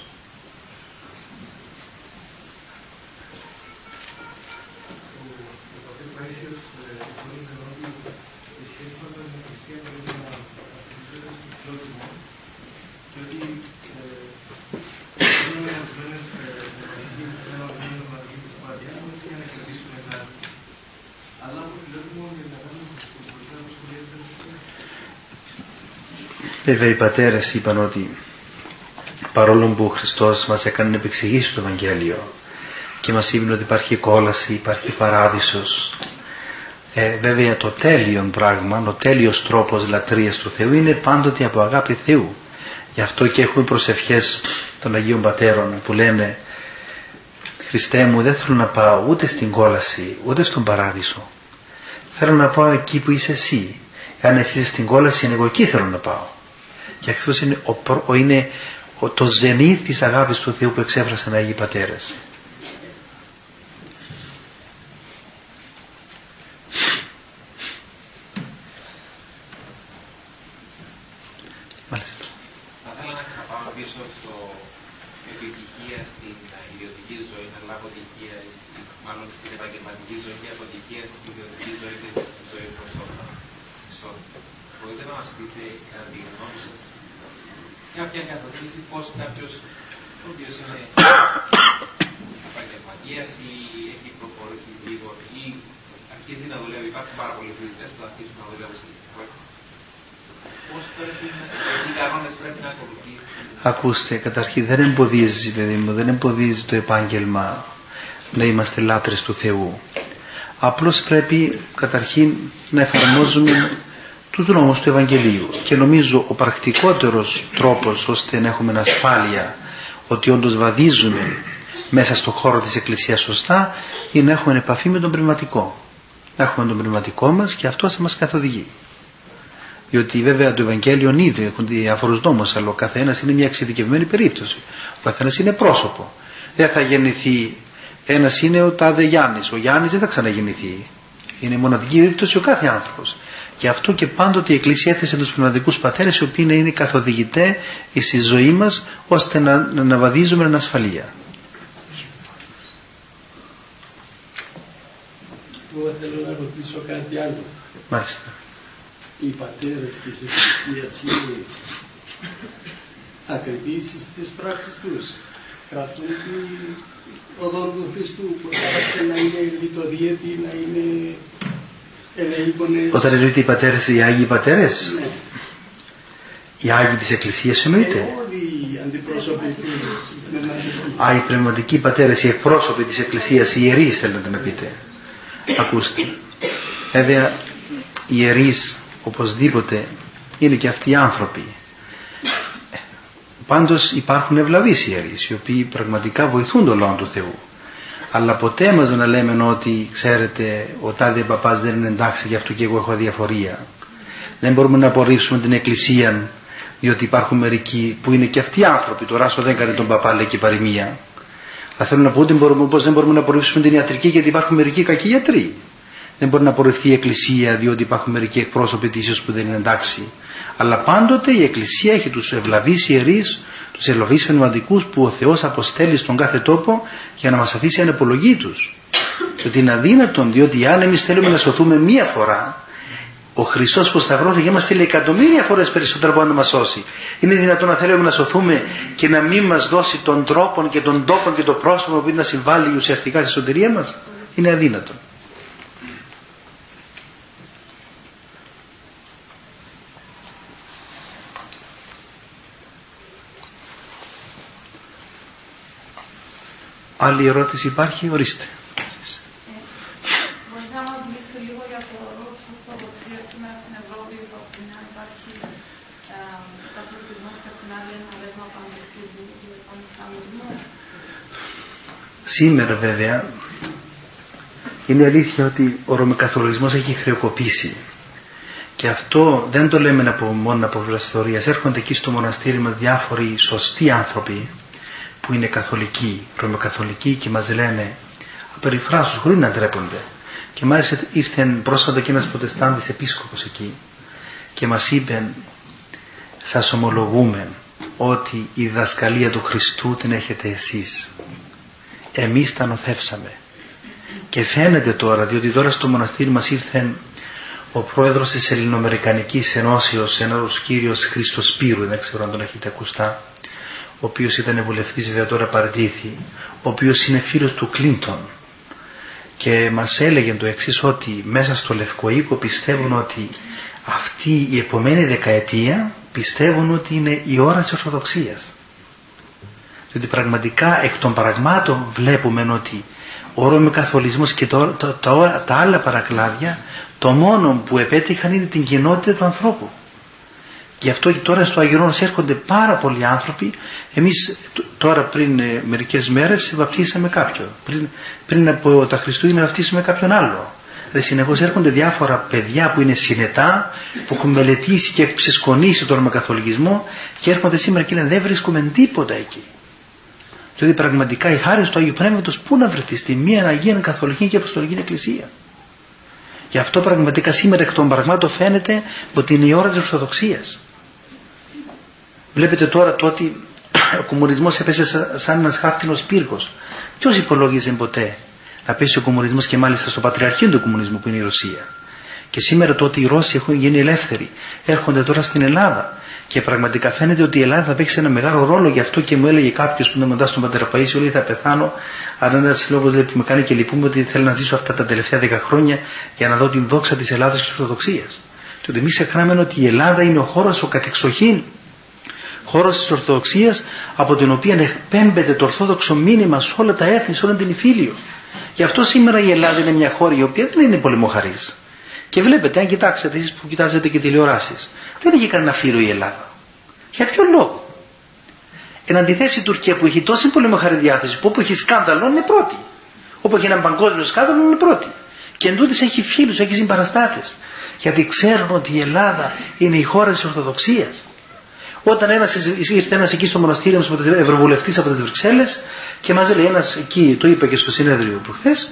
Βέβαια οι πατέρες είπαν ότι παρόλο που ο Χριστός μας έκανε να επεξηγήσει το Ευαγγέλιο και μας είπε ότι υπάρχει κόλαση, υπάρχει παράδεισος ε, βέβαια το τέλειο πράγμα, ο τέλειος τρόπος λατρείας του Θεού είναι πάντοτε από αγάπη Θεού. Γι' αυτό και έχουμε προσευχές των Αγίων Πατέρων που λένε Χριστέ μου δεν θέλω να πάω ούτε στην κόλαση ούτε στον παράδεισο. Θέλω να πάω εκεί που είσαι εσύ. Αν εσύ είσαι στην κόλαση εγώ εκεί θέλω να πάω και αυτός είναι, ο, είναι ο, το ζενήθ της αγάπης του Θεού που εξέφρασαν οι Άγιοι Πατέρες. Μάλιστα. Θα ήθελα να ξαναπάω πίσω στο επιτυχία στην ιδιωτική ζωή, να λάβω επιτυχία, μάλλον στην επαγγελματική ζωή και αποτυχία στην ιδιωτική ζωή και στην ζωή προσώπων. Μπορείτε να μας πείτε κατά τη γνώμη σας κάποια καθοδήγηση πώς κάποιος ο οποίος είναι επαγγελματίας ή έχει προχωρήσει λίγο ή αρχίζει να δουλεύει, υπάρχουν πάρα πολλοί φοιτητές που αρχίζουν να δουλεύουν στην Πώς πρέπει να, τι κανόνες πρέπει να ακολουθήσει. Ακούστε, καταρχήν δεν εμποδίζει, παιδί μου, δεν εμποδίζει το επάγγελμα να είμαστε λάτρες του Θεού. Απλώς πρέπει καταρχήν να εφαρμόζουμε τους δρόμους του Ευαγγελίου. Και νομίζω ο πρακτικότερος τρόπος ώστε να έχουμε ασφάλεια ότι όντως βαδίζουμε μέσα στον χώρο της Εκκλησίας σωστά είναι να έχουμε επαφή με τον πνευματικό. Να έχουμε τον πνευματικό μας και αυτό θα μας καθοδηγεί διότι βέβαια το Ευαγγέλιο ήδη έχουν διάφορους νόμους αλλά ο καθένας είναι μια εξειδικευμένη περίπτωση ο καθένας είναι πρόσωπο δεν θα γεννηθεί ένας είναι ο τάδε Γιάννης ο Γιάννης δεν θα ξαναγεννηθεί είναι μοναδική περίπτωση ο κάθε άνθρωπος Γι' αυτό και πάντοτε η Εκκλησία έθεσε τους πνευματικούς πατέρες οι οποίοι είναι καθοδηγητέ στη ζωή μας ώστε να, να αναβαδίζουμε εν ασφαλεία. Εγώ θέλω να ρωτήσω κάτι άλλο. Μάλιστα. Οι πατέρες της Εκκλησίας είναι ακριβείς στις πράξεις τους. Κρατούν την οδό του Χριστού που θα να είναι λιτοδιέτη, να είναι όταν εννοείται οι πατέρες, οι Άγιοι πατέρες; Ναι. Οι Άγιοι της Εκκλησίας εννοείται; Α, οι πνευματικοί πατέρες, οι εκπρόσωποι της Εκκλησίας, οι ιερείς θέλετε να πείτε. Ακούστε. Βέβαια, οι ιερείς οπωσδήποτε είναι και αυτοί οι άνθρωποι. Πάντως υπάρχουν ευλαβείς ιερείς, οι οποίοι πραγματικά βοηθούν τον λόγο του Θεού. Αλλά ποτέ μας να λέμε ότι ξέρετε ο τάδε παπάς δεν είναι εντάξει γι' αυτό και εγώ έχω διαφορία δεν μπορούμε να απορρίψουμε την εκκλησία διότι υπάρχουν μερικοί που είναι και αυτοί άνθρωποι. Το ράσο δεν κάνει τον παπά λέει και παροιμία. Θα θέλω να πω ότι μπορούμε, πως δεν μπορούμε να απορρίψουμε την ιατρική γιατί υπάρχουν μερικοί κακοί γιατροί δεν μπορεί να απορριφθεί η εκκλησία διότι υπάρχουν μερικοί εκπρόσωποι της που δεν είναι εντάξει αλλά πάντοτε η εκκλησία έχει τους ευλαβείς ιερείς τους ευλαβείς πνευματικούς που ο Θεός αποστέλει στον κάθε τόπο για να μας αφήσει ανεπολογή τους. ότι είναι αδύνατον διότι αν εμείς θέλουμε να σωθούμε μία φορά ο Χριστός που σταυρώθηκε μας θέλει εκατομμύρια φορές περισσότερο από να μας σώσει. Είναι δυνατόν να θέλουμε να σωθούμε και να μην μας δώσει τον τρόπο και τον τόπο και το πρόσωπο που να συμβάλλει ουσιαστικά στη σωτηρία μας; Είναι αδύνατο. Άλλη ερώτηση υπάρχει, ορίστε. Μπορείτε να μας μιλήσετε λίγο για το ρόλο της Ορθοδοξίας σήμερα στην Ευρώπη, που από την άλλη υπάρχει καθολικισμός και από την άλλη ένα ρεύμα πανδευτισμού και πανισλαμισμού. Σήμερα βέβαια Είναι αλήθεια ότι ο Ρωμαϊκαθολισμός έχει χρεοκοπήσει. Και αυτό δεν το λέμε από μόνο από ιστορία. Έρχονται εκεί στο μοναστήρι μας διάφοροι σωστοί άνθρωποι που είναι καθολικοί, ρωμαιοκαθολικοί και μας λένε απεριφράσους χωρίς να ντρέπονται. Και μάλιστα ήρθε πρόσφατα και ένας προτεστάντης επίσκοπος εκεί και μας είπε σας ομολογούμε ότι η δασκαλία του Χριστού την έχετε εσείς. Εμείς τα νοθεύσαμε. Και φαίνεται τώρα, διότι τώρα στο μοναστήρι μας ήρθε ο πρόεδρος της Ελληνοαμερικανικής Ενώσεως, ένας κύριος Χρήστος Σπύρου, δεν ξέρω αν τον έχετε ακουστά, ο οποίος ήταν βουλευτής βέβαια τώρα παραιτήθη, ο οποίος είναι φίλος του Κλίντον και μας έλεγε το εξής ότι μέσα στο Λευκό Οίκο πιστεύουν ότι αυτή η επομένη δεκαετία πιστεύουν ότι είναι η ώρα της Ορθοδοξίας. Διότι πραγματικά εκ των πραγμάτων βλέπουμε ότι ο Ρωμαιοκαθολισμός και το, το, το, τα άλλα παρακλάδια το μόνο που επέτυχαν είναι την κοινότητα του ανθρώπου. Γι' αυτό και τώρα στο Αγιορώνος έρχονται πάρα πολλοί άνθρωποι. Εμείς τώρα πριν ε, μερικές μέρες βαπτίσαμε κάποιον. Πριν, πριν από τα Χριστούγεννα βαπτίσαμε κάποιον άλλο. Δηλαδή συνεχώς έρχονται διάφορα παιδιά που είναι συνετά, που έχουν μελετήσει και ξεσκονίσει τον καθολικισμό και έρχονται σήμερα και λένε δεν βρίσκουμε τίποτα εκεί. Δηλαδή πραγματικά η χάρη του Αγίου Πνεύματος πού να βρεθεί στη μία Αγία Καθολική και Αποστολική Εκκλησία. Γι' αυτό πραγματικά σήμερα εκ των πραγμάτων φαίνεται ότι είναι η ώρα της Ορθοδοξίας. Βλέπετε τώρα το ότι ο κομμουνισμός έπεσε σαν ένας χάρτινος πύργος. Ποιος υπολόγιζε ποτέ να πέσει ο κομμουνισμός και μάλιστα στο πατριαρχείο του κομμουνισμού που είναι η Ρωσία; Και σήμερα το ότι οι Ρώσοι έχουν γίνει ελεύθεροι έρχονται τώρα στην Ελλάδα και πραγματικά φαίνεται ότι η Ελλάδα θα παίξει ένα μεγάλο ρόλο γι' αυτό και μου έλεγε κάποιος που είναι μετά στον Πατέρα Παΐσιο λέει θα πεθάνω αλλά ένας λόγος που με κάνει και λυπούμε ότι θέλω να ζήσω αυτά τα τελευταία δέκα χρόνια για να δω την δόξα της Ελλάδας και της Ορθοδοξίας. Και ότι εμεί ξεχνάμε ότι η Ελλάδα είναι ο χώρος ο κατεξοχήν χώρος της Ορθοδοξίας από την οποία εκπέμπεται το Ορθόδοξο μήνυμα σε όλα τα έθνη, σε όλη την Ιφίλιο. Γι' αυτό σήμερα η Ελλάδα είναι μια χώρα η οποία δεν είναι πολεμοχαρή. Και βλέπετε, αν κοιτάξετε εσείς που κοιτάζετε και τηλεοράσεις, δεν έχει κανένα φίλο η Ελλάδα. Για ποιο λόγο; Εν αντιθέσει η Τουρκία που έχει τόση πολεμοχαρή διάθεση, που όπου έχει σκάνδαλο είναι πρώτη. Όπου έχει έναν παγκόσμιο σκάνδαλο είναι πρώτη. Και εν έχει φίλους, έχει συμπαραστάτες. Γιατί ξέρουν ότι η Ελλάδα είναι η χώρα της Ορθοδοξίας. Όταν ένας, ήρθε ένας εκεί στο μοναστήρι μας, ευρωβουλευτή από τις Βρυξέλλες και μας λέει ένας εκεί, το είπε και στο συνέδριο προχθές,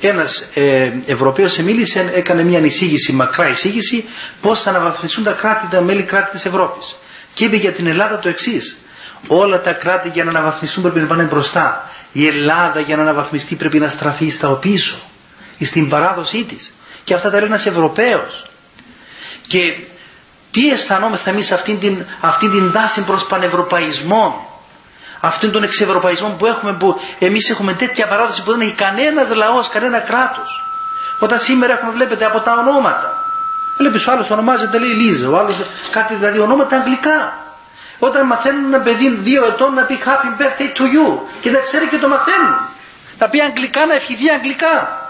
ένας ε, Ευρωπαίος μίλησε, έκανε μια εισήγηση, μακρά εισήγηση, πώς θα αναβαθμιστούν τα κράτη, τα μέλη κράτη της Ευρώπης. Και είπε για την Ελλάδα το εξής. Όλα τα κράτη για να αναβαθμιστούν πρέπει να πάνε μπροστά. Η Ελλάδα για να αναβαθμιστεί πρέπει να στραφεί στα πίσω, στην παράδοσή της. Και αυτά τα λέει ένας Ευρωπαίος. Και τι αισθανόμεθα εμείς αυτήν την, αυτήν την τάση προς πανευρωπαϊσμό, αυτόν τον εξευρωπαϊσμό που έχουμε, που εμείς έχουμε τέτοια παράδοση που δεν έχει κανένας λαός, κανένα κράτος. Όταν σήμερα έχουμε, βλέπετε, από τα ονόματα. Βλέπεις ο άλλος ονομάζεται, λέει Λίζα, ο άλλος κάτι δηλαδή ονόματα αγγλικά. Όταν μαθαίνουν ένα παιδί δύο ετών να πει Happy birthday to you και δεν ξέρει και το μαθαίνουν. Θα πει αγγλικά να ευχηθεί αγγλικά.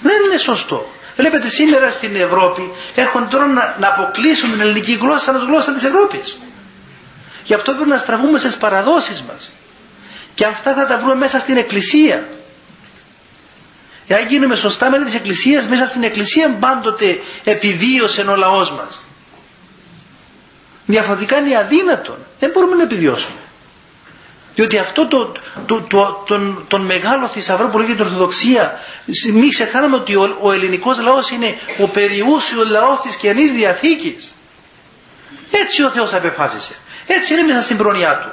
Δεν είναι σωστό. Βλέπετε σήμερα στην Ευρώπη έρχονται τώρα να, να αποκλείσουν την ελληνική γλώσσα σαν γλώσσα της Ευρώπης. Γι' αυτό πρέπει να στραφούμε στις παραδόσεις μας. Και αυτά θα τα βρούμε μέσα στην Εκκλησία. Εάν γίνουμε σωστά μέλη της Εκκλησίας, μέσα στην Εκκλησία πάντοτε επιβίωσε ο λαός μας. Διαφορετικά είναι αδύνατον. Δεν μπορούμε να επιβιώσουμε. Διότι αυτό το, το, το, τον, τον μεγάλο θησαυρό που λέγεται Ορθοδοξία, μην ξεχνάμε ότι ο, ο ελληνικός λαός είναι ο περιούσιος λαός της Καινής Διαθήκης. Έτσι ο Θεός απεφάσισε. Έτσι είναι μέσα στην πρόνοιά του.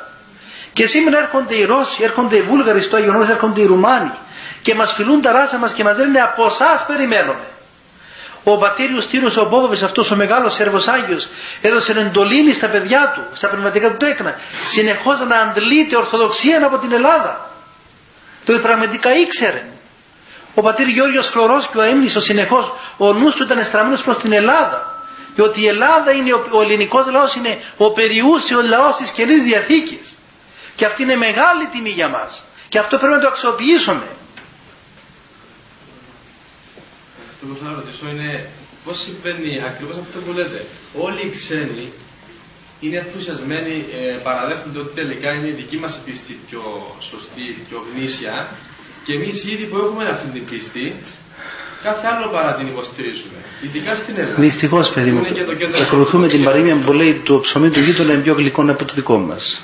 Και σήμερα έρχονται οι Ρώσοι, έρχονται οι Βούλγαροι στο Άγιο έρχονται οι Ρουμάνοι και μας φιλούν τα ράσα μας και μας λένε από εσάς περιμένουμε. Ο πατήριος Τύρος ο Μπόβοβης αυτός ο μεγάλος Σέρβος Άγιος έδωσε εντολή στα παιδιά του, στα πνευματικά του τέκνα συνεχώς να αντλείται ορθοδοξία από την Ελλάδα. Το πραγματικά ήξερε. Ο πατήρ Γιώργος Φλωρός και ο Αίμνησος συνεχώς ο νους του ήταν στραμμένος προς την Ελλάδα. Διότι η Ελλάδα είναι, ο, ο ελληνικός λαός είναι ο περιούσιος λαός της Καινής Διαθήκης. Και αυτή είναι μεγάλη τιμή για μας. Και αυτό πρέπει να το αξιοποιήσουμε. Αυτό που θέλω να ρωτήσω είναι πώς συμβαίνει ακριβώς αυτό που λέτε. Όλοι οι ξένοι είναι ενθουσιασμένοι, ε, παραδέχονται ότι τελικά είναι η δική μας πίστη πιο σωστή, πιο γνήσια και εμείς ήδη που έχουμε αυτή την πίστη κάθε άλλο παρά την υποστηρίζουμε. Ειδικά στην Ελλάδα. Δυστυχώς, παιδί μου, Είναι και το κέντρο- ακολουθούμε την παροιμία που λέει το ψωμί του γείτονα είναι πιο γλυκό από το δικό μας.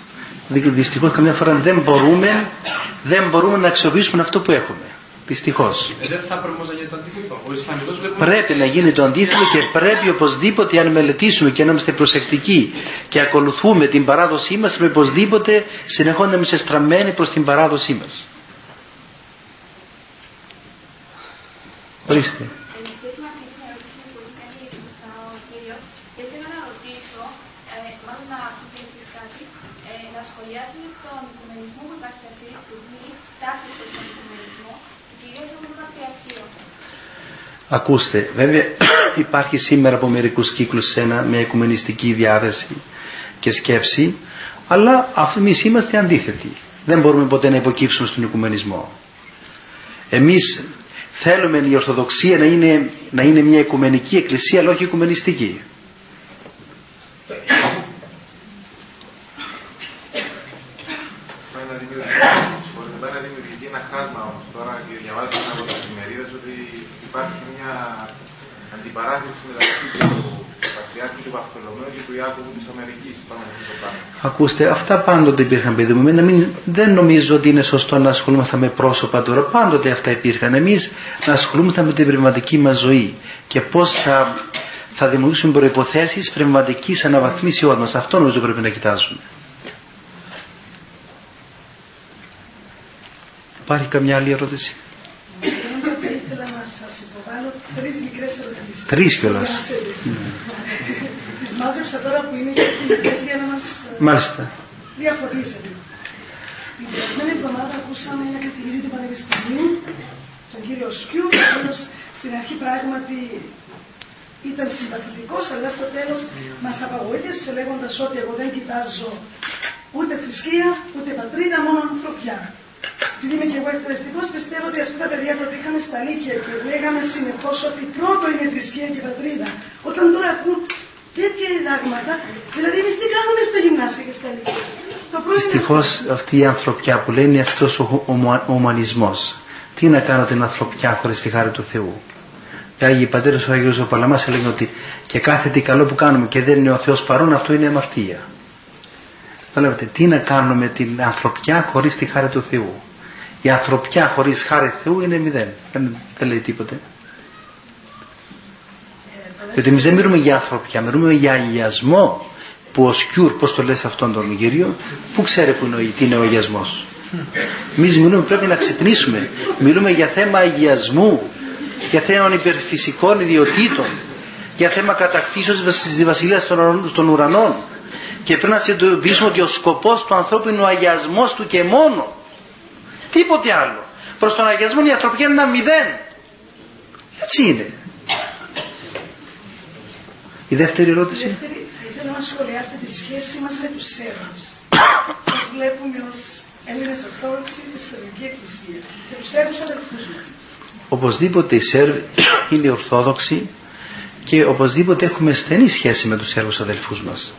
Δυστυχώς, καμιά φορά δεν μπορούμε, δεν μπορούμε να αξιοποιήσουμε αυτό που έχουμε. Δυστυχώς. Ε, δεν θα πρέπει όμως να γίνει το αντίθετο. Ο Ισλαμικός βλέπουμε Πρέπει να γίνει το αντίθετο και πρέπει οπωσδήποτε αν μελετήσουμε και να είμαστε προσεκτικοί και ακολουθούμε την παράδοσή μας πρέπει οπωσδήποτε συνεχώς να είμαστε στραμμένοι προς την παράδοσή μας. Ορίστε. Εν σχέση με αυτή την ερώτηση που έχει κάνει σωστά ο κύριος, ήθελα να ρωτήσω, ε, μάλλον να πείτε εσείς κάτι, ε, να σχολιάσετε τον οικουμενισμό που υπάρχει αυτή τη στιγμή, τάσης προς τον οικουμενισμό, και κυρίως από το πατριαρχείο. Ακούστε, βέβαια υπάρχει σήμερα από μερικούς κύκλους ένα με οικουμενιστική διάθεση και σκέψη, αλλά αφού εμείς είμαστε αντίθετοι. Δεν μπορούμε ποτέ να υποκύψουμε στον οικουμενισμό. Εμείς θέλουμε η Ορθοδοξία να είναι, να είναι μια οικουμενική εκκλησία, αλλά όχι οικουμενιστική. Πάει να δημιουργήσει, πάει να δημιουργηθεί ένα χάσμα όμως τώρα και διαβάζω από τις εφημερίδες ότι υπάρχει μια αντιπαράθεση μεταξύ του Πατριάρχη του Βαρθολομαίου και του Ιάκωβου της Αμερικής πάνω σε αυτό το πράγμα. Ακούστε, αυτά πάντοτε υπήρχαν παιδί μου. Εμένα μην, δεν νομίζω ότι είναι σωστό να ασχολούμαστε με πρόσωπα τώρα. Πάντοτε αυτά υπήρχαν. Εμείς να ασχολούμαστε με την πνευματική μας ζωή και πώς θα, θα δημιουργήσουμε προποθέσει πνευματικής αναβαθμίσεώ μας. Αυτό νομίζω πρέπει να κοιτάζουμε. Υπάρχει καμιά άλλη ερώτηση; Θα ήθελα να σας υποβάλω τρεις μικρές ερωτήσεις. Τρεις κιόλας. Για να σε- Τις μάζεψα τώρα που είναι και κοινικές για να μας ε, Μάλιστα. διαφωτίσετε. Την περασμένη εβδομάδα ακούσαμε ένα καθηγητή του Πανεπιστημίου, τον κύριο Σκιού, ο οποίος στην αρχή πράγματι ήταν συμπαθητικός, αλλά στο τέλος μας απαγοήτευσε λέγοντας ότι εγώ δεν κοιτάζω ούτε θρησκεία, ούτε πατρίδα, μόνο ανθρωπιά. Επειδή είμαι και εγώ εκπαιδευτικός, πιστεύω ότι αυτά τα παιδιά που είχαμε στα Νίκια και λέγαμε συνεχώ ότι πρώτο είναι η θρησκεία και η πατρίδα, όταν τώρα ακούν τέτοια διδάγματα, δηλαδή εμείς τι κάνουμε στα γυμνάσια και στα Νίκια. Το πρώτο είναι Δυστυχώς αυτή η ανθρωπιά που λένε είναι αυτός ο ομα- ομανισμό. Τι να κάνω την ανθρωπιά χωρίς τη χάρη του Θεού; Οι Άγιοι Πατέρες, ο Άγιος ο Παλαμάς έλεγε ότι και κάθε τι καλό που κάνουμε και δεν είναι ο Θεός παρόν, αυτό είναι αμαρτία. Βλέπετε, τι να κάνουμε την ανθρωπιά χωρίς τη χάρη του Θεού; Η ανθρωπιά χωρίς χάρη Θεού είναι μηδέν. Δεν, δεν λέει τίποτε. Διότι εμείς δεν μιλούμε για ανθρωπιά, μιλούμε για αγιασμό που ο Σκιούρ, πώς το λες αυτόν τον κύριο, πού ξέρει που είναι, ο- τι είναι ο αγιασμός. Εμείς μιλούμε πρέπει να ξυπνήσουμε. Μιλούμε για θέμα αγιασμού, για θέμα υπερφυσικών ιδιωτήτων, για θέμα κατακτήσεως της βασιλείας των ουρανών- των ουρανών. Και πρέπει να συνειδητοποιήσουμε ότι ο σκοπός του ανθρώπου είναι ο αγιασμός του και μόνο. Τίποτε άλλο. Προς τον αγιασμό η ανθρωπιά είναι ένα μηδέν. Έτσι είναι. Η δεύτερη ερώτηση. Δεύτερη, θα ήθελα να σχολιάσετε τη σχέση μας με τους Σέρβους. Πώς βλέπουμε ως Έλληνες Ορθόδοξοι της Σερβική Εκκλησία και τους Σέρβους αδελφούς μας. Οπωσδήποτε οι Σέρβοι είναι Ορθόδοξοι και οπωσδήποτε έχουμε στενή σχέση με τους Σέρβους αδελφούς μας.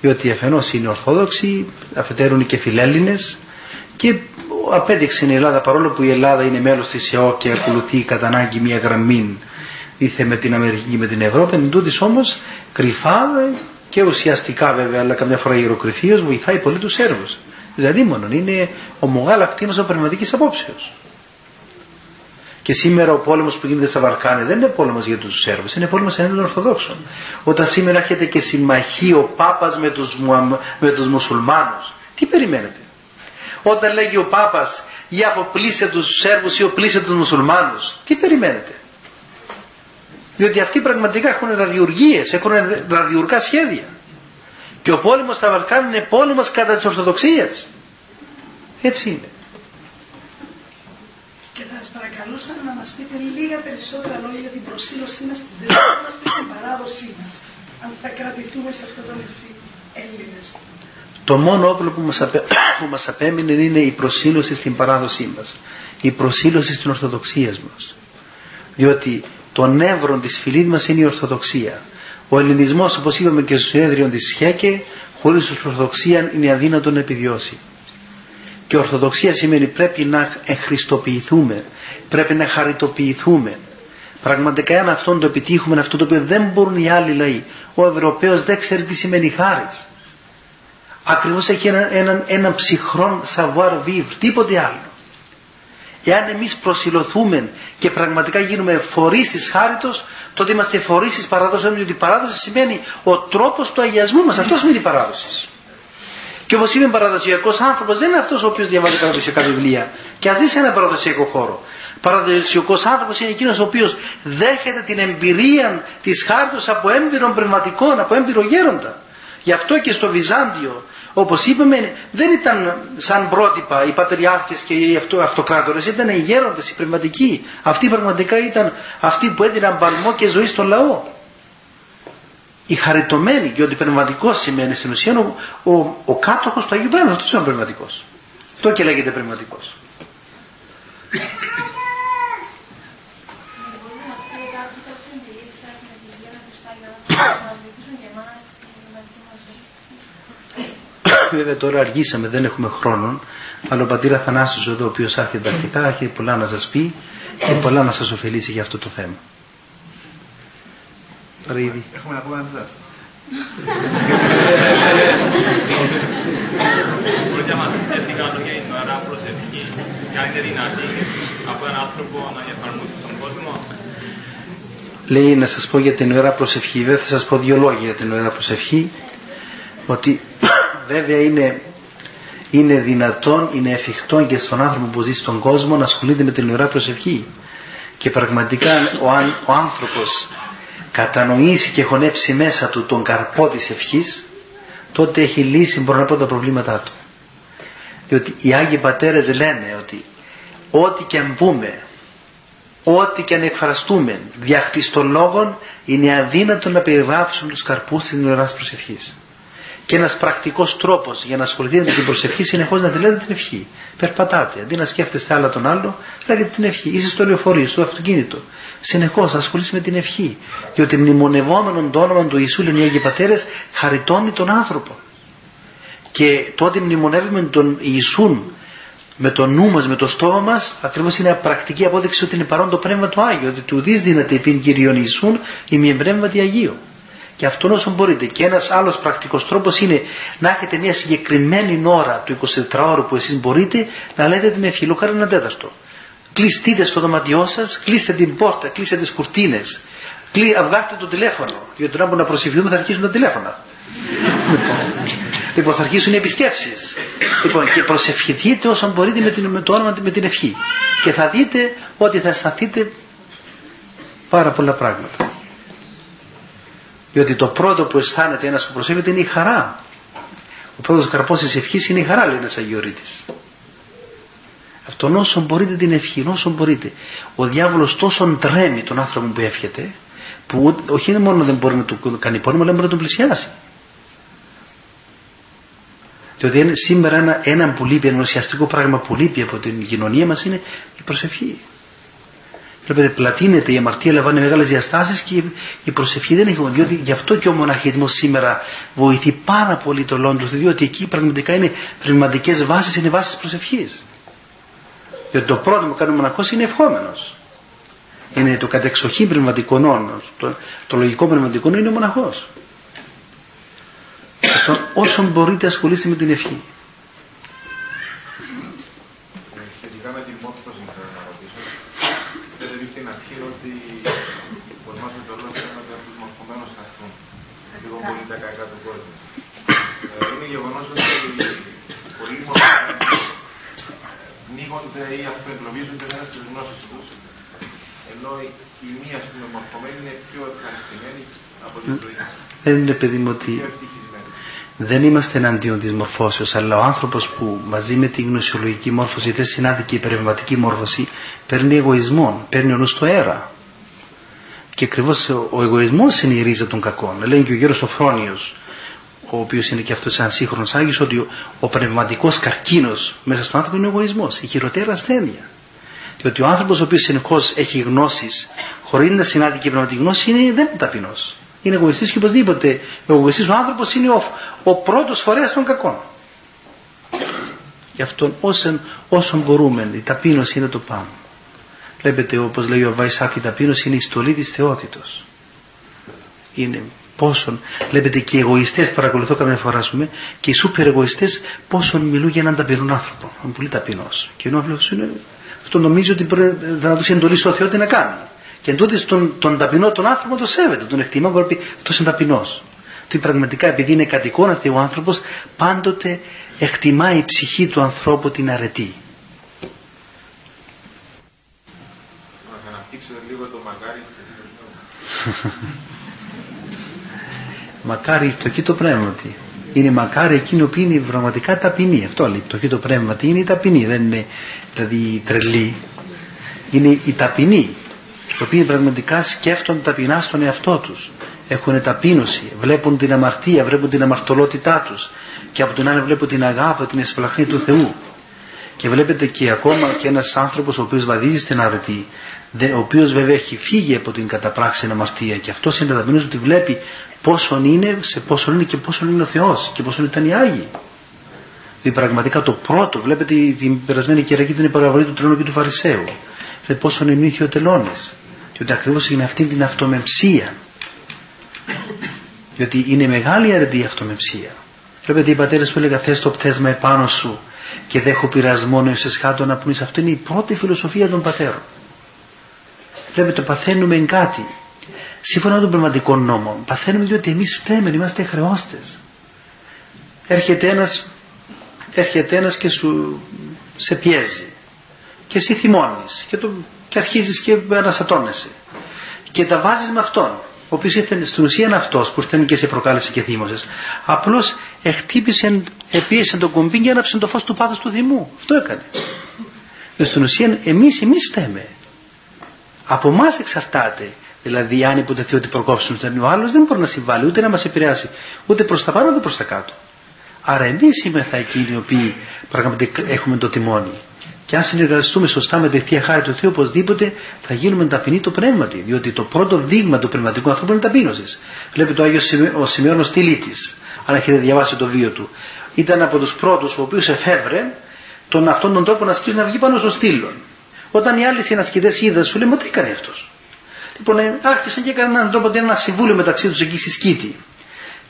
Διότι αφενός είναι Ορθόδοξοι, αφετέρου είναι και Φιλέλληνες και απέδειξε η Ελλάδα παρόλο που η Ελλάδα είναι μέλος της ΕΟ και ακολουθεί κατά ανάγκη μια γραμμή ήθε με την Αμερική και με την Ευρώπη, εν τούτης όμως κρυφά ε, και ουσιαστικά βέβαια αλλά καμιά φορά ιεροκριθίως βοηθάει πολύ τους Σέρβους. Δηλαδή μόνο είναι ομογάλακτη μας από πνευματικής απόψεως. Και σήμερα ο πόλεμος που γίνεται στα Βαλκάνια δεν είναι πόλεμος για τους Σέρβους, είναι πόλεμος ενάντια των Ορθοδόξων. Όταν σήμερα έρχεται και συμμαχεί ο Πάπας με τους, Μουαμ- με τους Μουσουλμάνους, τι περιμένετε; Όταν λέγει ο Πάπας ή αφοπλήσε τους Σέρβους ή οπλήσε τους Μουσουλμάνους, τι περιμένετε; Διότι αυτοί πραγματικά έχουν ραδιουργίες, έχουν ραδιουργά σχέδια. Και ο πόλεμος στα Βαλκάνια είναι πόλεμος κατά της Ορθοδοξίας. Έτσι είναι. Και θα σας παρακαλούσα να μας πείτε λίγα περισσότερα λόγια για την προσήλωσή μας στις δεσμές μας και στην παράδοσή μας. Αν θα κρατηθούμε σε αυτό το νησί Έλληνες. Το μόνο όπλο που μας, απέ... που μας απέμεινε είναι η προσήλωση στην παράδοσή μας. Η προσήλωση στην Ορθοδοξία μας. Διότι το νεύρο της φυλής μας είναι η Ορθοδοξία. Ο ελληνισμός όπως είπαμε και στο συνέδριο της ΣΧΕΚΕ χωρίς Ορθοδοξία είναι αδύνατο να επιβιώσει. Και Ορθοδοξία σημαίνει πρέπει να εχριστοποιηθούμε, πρέπει να χαριτοποιηθούμε, Πραγματικά αν αυτόν το επιτύχουμε, αυτό το οποίο δεν μπορούν οι άλλοι λαοί. Ο Ευρωπαίος δεν ξέρει τι σημαίνει χάρης. Ακριβώς έχει έναν ένα, ένα ψυχρό savoir vivre, τίποτε άλλο. Εάν εμείς προσιλωθούμε και πραγματικά γίνουμε φορείς της χάριτος, τότε είμαστε φορείς της παράδοσης, διότι η παράδοση σημαίνει ο τρόπος του αγιασμού μας. Αυτός σημαίνει η παράδοση. Και όπως είπε, παραδοσιακός άνθρωπος δεν είναι αυτός ο οποίος διαβάζει παραδοσιακά βιβλία και ας ζει σε ένα παραδοσιακό χώρο. Παραδοσιακός άνθρωπος είναι εκείνος ο οποίος δέχεται την εμπειρία της χάρτη από έμπειρων πνευματικών, από έμπειρο γέροντα. Γι' αυτό και στο Βυζάντιο, όπως είπαμε, δεν ήταν σαν πρότυπα οι πατριάρχες και οι αυτοκράτορες, ήταν οι γέροντες, οι πνευματικοί. Αυτοί πραγματικά ήταν αυτοί που έδιναν παλμό και ζωή στον λαό η χαριτωμένη και ότι πνευματικός σημαίνει στην ουσία ο, ο, ο κάτοχος του Αγίου Πνεύματος. Αυτός είναι ο πνευματικός. Αυτό και λέγεται πνευματικός. Βέβαια τώρα αργήσαμε, δεν έχουμε χρόνο, αλλά ο πατήρα Θανάσης εδώ, ο οποίος άρχεται τακτικά, έχει πολλά να σας πει και πολλά να σας ωφελήσει για αυτό το θέμα. Τώρα ήδη. Έχουμε να πούμε ένα Μπορείτε να μας πείτε κάτω για την ώρα προσευχή και αν είναι δυνατή από έναν άνθρωπο να εφαρμόσει στον κόσμο. Λέει να σας πω για την ώρα προσευχή, δεν θα σας πω δύο λόγια για την ώρα προσευχή, ότι βέβαια είναι, είναι δυνατόν, είναι εφικτό και στον άνθρωπο που ζει στον κόσμο να ασχολείται με την ώρα προσευχή. Και πραγματικά ο, ο άνθρωπος κατανοήσει και χωνέψει μέσα του τον καρπό της ευχής τότε έχει λύσει μπορώ να πω τα προβλήματά του διότι οι Άγιοι Πατέρες λένε ότι ό,τι και αν πούμε ό,τι και αν εκφραστούμε διαχτιστών λόγων είναι αδύνατο να περιγράψουν τους καρπούς της νεωράς προσευχής και ένας πρακτικός τρόπος για να ασχοληθείτε με την προσευχή συνεχώς να τη λέτε την ευχή. Περπατάτε, αντί να σκέφτεστε άλλα τον άλλο, λέγετε την ευχή. Είσαι στο λεωφορείο, στο αυτοκίνητο. Συνεχώς ασχολείσαι με την ευχή. Διότι μνημονευόμενον το όνομα του Ιησού, λένε οι Άγιοι Πατέρες, χαριτώνει τον άνθρωπο. Και τότε μνημονεύουμε τον Ιησούν με το νου μας, με το στόμα μας, ακριβώς είναι πρακτική απόδειξη ότι είναι παρόν το Πνεύμα του Άγιο, ότι του δεις δύναται επίν Κυριον Ιησούν η μη Πνεύματι Αγίου. Και αυτόν όσο μπορείτε. Και ένας άλλος πρακτικός τρόπος είναι να έχετε μια συγκεκριμένη ώρα του 24ωρου που εσείς μπορείτε να λέτε την ευχή. Λουκάρι ένα τέταρτο. Κλειστείτε στο δωματιό σας, κλείστε την πόρτα, κλείστε τις κουρτίνες, βγάλτε το τηλέφωνο. Γιατί τώρα που να προσευχηθούμε θα αρχίσουν τα τηλέφωνα. λοιπόν, θα αρχίσουν οι επισκέψεις. Λοιπόν, και προσευχηθείτε όσο μπορείτε με, την, με το όνομα, με την ευχή. Και θα δείτε ότι θα αισθανθείτε πάρα πολλά πράγματα. Διότι το πρώτο που αισθάνεται ένας που προσεύχεται είναι η χαρά. Ο πρώτος καρπός της ευχής είναι η χαρά, λέει ένας Αγιορείτης. Αυτόν όσο μπορείτε την ευχή, όσο μπορείτε. Ο διάβολος τόσο τρέμει τον άνθρωπο που εύχεται, που όχι μόνο δεν μπορεί να του κάνει πόνο, αλλά μπορεί να τον πλησιάσει. Διότι σήμερα ένα, ένα που λείπει, ένα ουσιαστικό πράγμα που λείπει από την κοινωνία μας είναι η προσευχή. Βλέπετε, πλατείνεται η αμαρτία, λαμβάνει μεγάλες διαστάσεις και η προσευχή δεν έχει. Διότι γι' αυτό και ο μοναχισμό σήμερα βοηθεί πάρα πολύ το λόγο του, διότι εκεί πραγματικά είναι πνευματικές βάσεις, είναι βάσεις προσευχής. Διότι το πρώτο που κάνει ο μοναχός είναι ευχόμενος. Είναι το κατεξοχήν πνευματικό νόνος. Το, το λογικό πνευματικό είναι ο μοναχός. Όσο μπορείτε ασχολείστε με την ευχή. Ή αυτοεγκλωβίζονται μέσα στις γνώσεις τους. Ενώ η μία μορφωμένη είναι πιο ευχαριστημένη από την ζωή. Δεν είναι παιδί μου ότι δεν είμαστε εναντίον της μορφώσεως, αλλά ο άνθρωπος που μαζί με τη γνωσιολογική μόρφωση δεν συνάδει και η πνευματική μόρφωση παίρνει εγωισμό, παίρνει ο στο αέρα. Και ακριβώς ο εγωισμός είναι η ρίζα των κακών. Λέει και ο γέρος Σοφρόνιο, ο οποίος είναι και αυτός ένας σύγχρονος Άγιος, ότι ο, ο πνευματικός καρκίνος μέσα στον άνθρωπο είναι ο εγωισμός, η χειροτέρας ασθένεια. Διότι ο άνθρωπος ο οποίος συνεχώς έχει γνώσεις, χωρίς να συνάδει και πνευματική γνώση, είναι, δεν είναι ταπεινός. Είναι εγωιστής και οπωσδήποτε. Ο εγωιστής ο άνθρωπος είναι ο, ο πρώτος φορέας των κακών. Γι' αυτό όσο, όσο μπορούμε, η ταπείνωση είναι το πάνω. Βλέπετε όπως λέει ο Βαϊσάκ η ταπείνωση είναι η στολή της θεότητος. Είναι πόσον, βλέπετε και οι εγωιστές παρακολουθώ καμιά φορά πούμε, και οι σούπερ εγωιστές πόσον μιλούν για έναν ταπεινό άνθρωπο. Είναι πολύ ταπεινός. Και ενώ αυτός είναι, αυτό νομίζει ότι πρέπει να τους εντολή στο Θεός τι να κάνει. Και τότε τον, τον ταπεινό τον άνθρωπο το σέβεται, τον εκτιμά, μπορεί να πει αυτός είναι ταπεινός. Ότι πραγματικά επειδή είναι κατ' εικόνα ο άνθρωπος πάντοτε εκτιμάει η ψυχή του ανθρώπου την αρετή. Μας αναπτύξετε λίγο το μακάρι μακάρι το το πνεύματι. Είναι μακάρι εκείνο που είναι πραγματικά ταπεινή. Αυτό λέει. Το το πνεύματι είναι η ταπεινή. Δεν είναι δηλαδή τρελή. Είναι η ταπεινή. Οι οποίοι πραγματικά σκέφτονται ταπεινά στον εαυτό τους. Έχουν ταπείνωση. Βλέπουν την αμαρτία, βλέπουν την αμαρτωλότητά τους. Και από την άλλη βλέπουν την αγάπη, την εσπλαχνή του Θεού. Και βλέπετε και ακόμα και ένας άνθρωπος ο οποίος βαδίζει στην αρετή, ο οποίος βέβαια έχει φύγει από την καταπράξη αμαρτία και αυτός είναι ταπεινός ότι βλέπει πόσον είναι, σε πόσον είναι και πόσον είναι ο Θεός και πόσον ήταν οι Άγιοι. Δηλαδή πραγματικά το πρώτο, βλέπετε την περασμένη Κυριακή την παραβολή του τρένου και του Φαρισαίου. Δηλαδή πόσον είναι ο τελώνης. Και ότι ακριβώς είναι αυτή την αυτομεψία. Διότι είναι μεγάλη αρετή η αυτομεψία. Βλέπετε οι πατέρες που έλεγαν θες το πτέσμα επάνω σου και δέχω πειρασμό να χάτω να πνοείς. Αυτό είναι η πρώτη φιλοσοφία των πατέρων. Βλέπετε παθαίνουμε κάτι. Σύμφωνα με τον πνευματικό νόμο παθαίνουμε διότι εμείς φταίμε, είμαστε χρεώστες. Έρχεται ένας έρχεται ένας και σου σε πιέζει. Και εσύ θυμώνεις και, το, και αρχίζεις και αναστατώνεσαι. Και τα βάζεις με αυτόν ο οποίος ήταν στην ουσία είναι αυτός που ήρθε και σε προκάλεσε και θύμωσες. Απλώς εκτύπησε επίεσε τον κουμπί και άναψε το φως του πάθους του θυμού. Αυτό έκανε. Στην ουσία εμείς εμείς φταίμε από εμάς εξαρτάται Δηλαδή, αν υποτεθεί ότι προκόψουν τον ο άλλος δεν μπορεί να συμβάλλει ούτε να μας επηρεάσει ούτε προς τα πάνω ούτε προς τα κάτω. Άρα, εμείς είμαστε εκείνοι οι οποίοι πραγματικά έχουμε το τιμόνι. Και αν συνεργαστούμε σωστά με τη θεία χάρη του Θεού, οπωσδήποτε θα γίνουμε ταπεινοί το πνεύματι. Διότι το πρώτο δείγμα του πνευματικού ανθρώπου είναι ταπείνωσης. Βλέπετε το Άγιος ο Σημειώνο Τηλίτη, αν έχετε διαβάσει το βίο του. Ήταν από τους πρώτους ο οποίος εφεύρε τον αυτόν τον τρόπο να σκύψει να βγει πάνω στο στήλο. Όταν οι άλλοι συνασκητές είδαν, σου λέει, Μα τι έκανε αυτός. Λοιπόν, ε, άρχισαν και έκαναν έναν τρόπο ένα συμβούλιο μεταξύ τους εκεί στη σκήτη.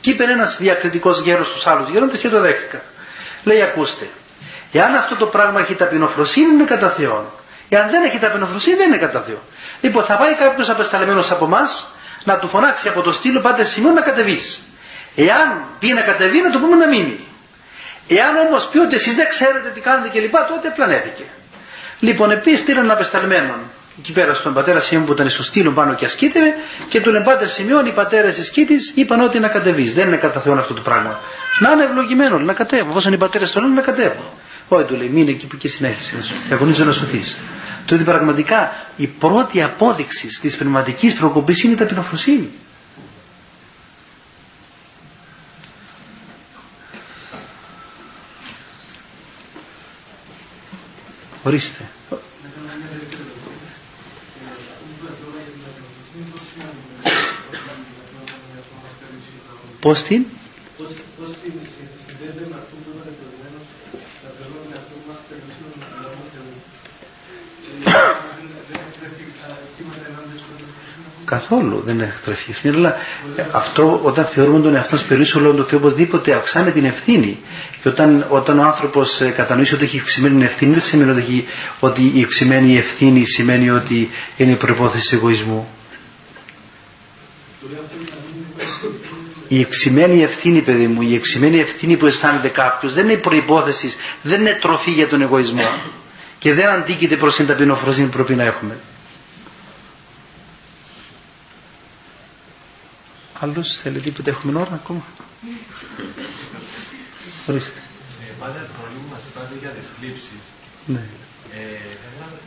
Και είπε ένας διακριτικός γέρος στους άλλους γέροντες και το δέχτηκα. Λέει, ακούστε, εάν αυτό το πράγμα έχει ταπεινοφροσύνη είναι κατά Θεόν. Εάν δεν έχει ταπεινοφροσύνη δεν είναι κατά Θεό. Λοιπόν, θα πάει κάποιος απεσταλεμένο από εμάς να του φωνάξει από το στήλο πάτε σημείο να κατεβείς. Εάν πει να κατεβεί, να το πούμε να μείνει. Εάν όμως πει ότι εσείς δεν ξέρετε τι κάνετε κλπ., τότε πλανέθηκε. Λοιπόν, επίσης στείλαν απεσταλμένον εκεί πέρα στον πατέρα Σιμών που ήταν στο στήλο πάνω και ασκείται και του λένε πάτερ Σιμών οι πατέρε τη Κίτη είπαν ότι να κατεβείς. Δεν είναι κατά Θεόν αυτό το πράγμα. Να είναι ευλογημένο, να κατέβω. Εφόσον οι πατέρε το λένε να κατέβω. Όχι του λέει, μείνε εκεί που και συνέχισε. Και αγωνίζω να σωθεί. Το ότι πραγματικά η πρώτη απόδειξη της πνευματικής προκοπής είναι η ταπεινοφροσύνη. Ορίστε. Πώς την; Καθόλου δεν έχει εκτρεφεί. Αλλά αυτό όταν θεωρούμε τον εαυτό μας περίσσιο λόγω του Θεού οπωσδήποτε αυξάνει την ευθύνη. Και όταν, όταν ο άνθρωπος ε, κατανοήσει ότι έχει αυξημένη ευθύνη δεν σημαίνει ότι, ότι η αυξημένη ευθύνη σημαίνει ότι είναι η προπόθεση εγωισμού. η εξημένη ευθύνη παιδί μου, η εξημένη ευθύνη που αισθάνεται κάποιος δεν είναι προπόθεση, δεν είναι τροφή για τον εγωισμό και δεν αντίκειται προς την ταπεινοφροσύνη που πρέπει να έχουμε. Άλλος θέλει τίποτε, έχουμε ώρα ακόμα. Ορίστε. Ε, πάντα το πρόβλημα μας είπατε για τις λήψεις. Ναι. Ε,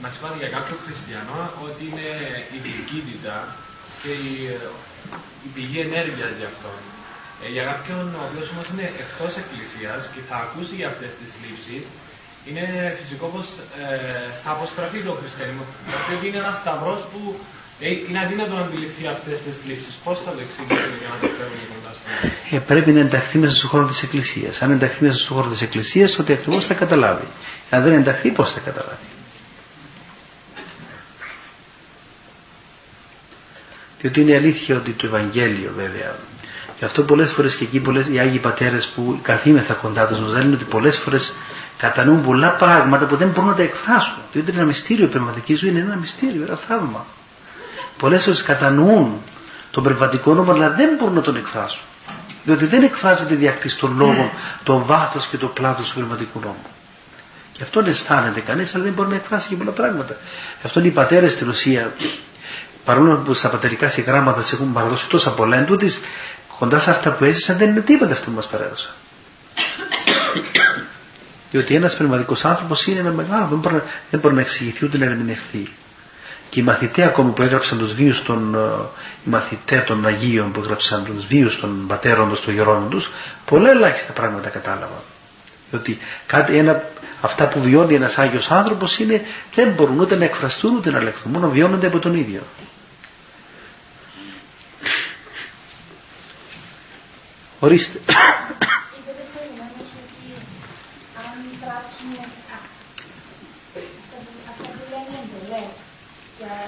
μας είπατε για κάποιο χριστιανό ότι είναι η διοικήτητα και η, η πηγή ενέργειας για αυτόν. Ε, για κάποιον ο οποίος όμως είναι εκτός εκκλησίας και θα ακούσει για αυτές τις λήψει, είναι φυσικό πως ε, θα αποστραφεί το χριστιανισμό. Δηλαδή είναι ένας σταυρός που ε, είναι αδύνατο να αντιληφθεί αυτές τις λήψει. Πώς θα το εξηγήσουμε για να το φέρουμε κοντά ε, Πρέπει να ενταχθεί μέσα στον χώρο της Εκκλησίας. Αν ενταχθεί μέσα στον χώρο της Εκκλησίας, ότι ακριβώς θα καταλάβει. Αν δεν ενταχθεί, πώς θα καταλάβει. Διότι είναι αλήθεια ότι το Ευαγγέλιο βέβαια. Γι' αυτό πολλές φορές και εκεί πολλές, οι Άγιοι Πατέρες που καθήμεθα κοντά τους μας λένε ότι πολλές φορές κατανοούν πολλά πράγματα που δεν μπορούν να τα εκφράσουν. Διότι είναι ένα μυστήριο, η πνευματική ζωή είναι ένα μυστήριο, ένα θαύμα. Πολλές φορές κατανοούν τον πνευματικό νόμο αλλά δεν μπορούν να τον εκφράσουν. Διότι δεν εκφράζεται διακτή των λόγων το βάθος και το πλάτος του πνευματικού νόμου. Και αυτό δεν αισθάνεται κανείς αλλά δεν μπορεί να εκφράσει και πολλά πράγματα. Γι' αυτό οι πατέρες στην ουσία παρόλο που στα πατερικά συγγράμματα σε έχουν παραδώσει τόσα πολλά εν κοντά σε αυτά που έζησαν δεν είναι τίποτα αυτό που μας παρέδωσαν. Διότι ένας πνευματικός άνθρωπος είναι ένα μεγάλο, δεν μπορεί, δεν μπορεί να εξηγηθεί ούτε να ερμηνευθεί. Και οι μαθητές ακόμη που έγραψαν τους βίους των, ε, οι μαθητές των Αγίων που έγραψαν τους βίους των πατέρων τους, των γερών τους, πολλά ελάχιστα πράγματα κατάλαβαν. Διότι κάτι, ένα, αυτά που βιώνει ένας Άγιος άνθρωπος είναι, δεν μπορούν ούτε να εκφραστούν ούτε να λεχθούν, μόνο βιώνονται από τον ίδιο. Ορίστε.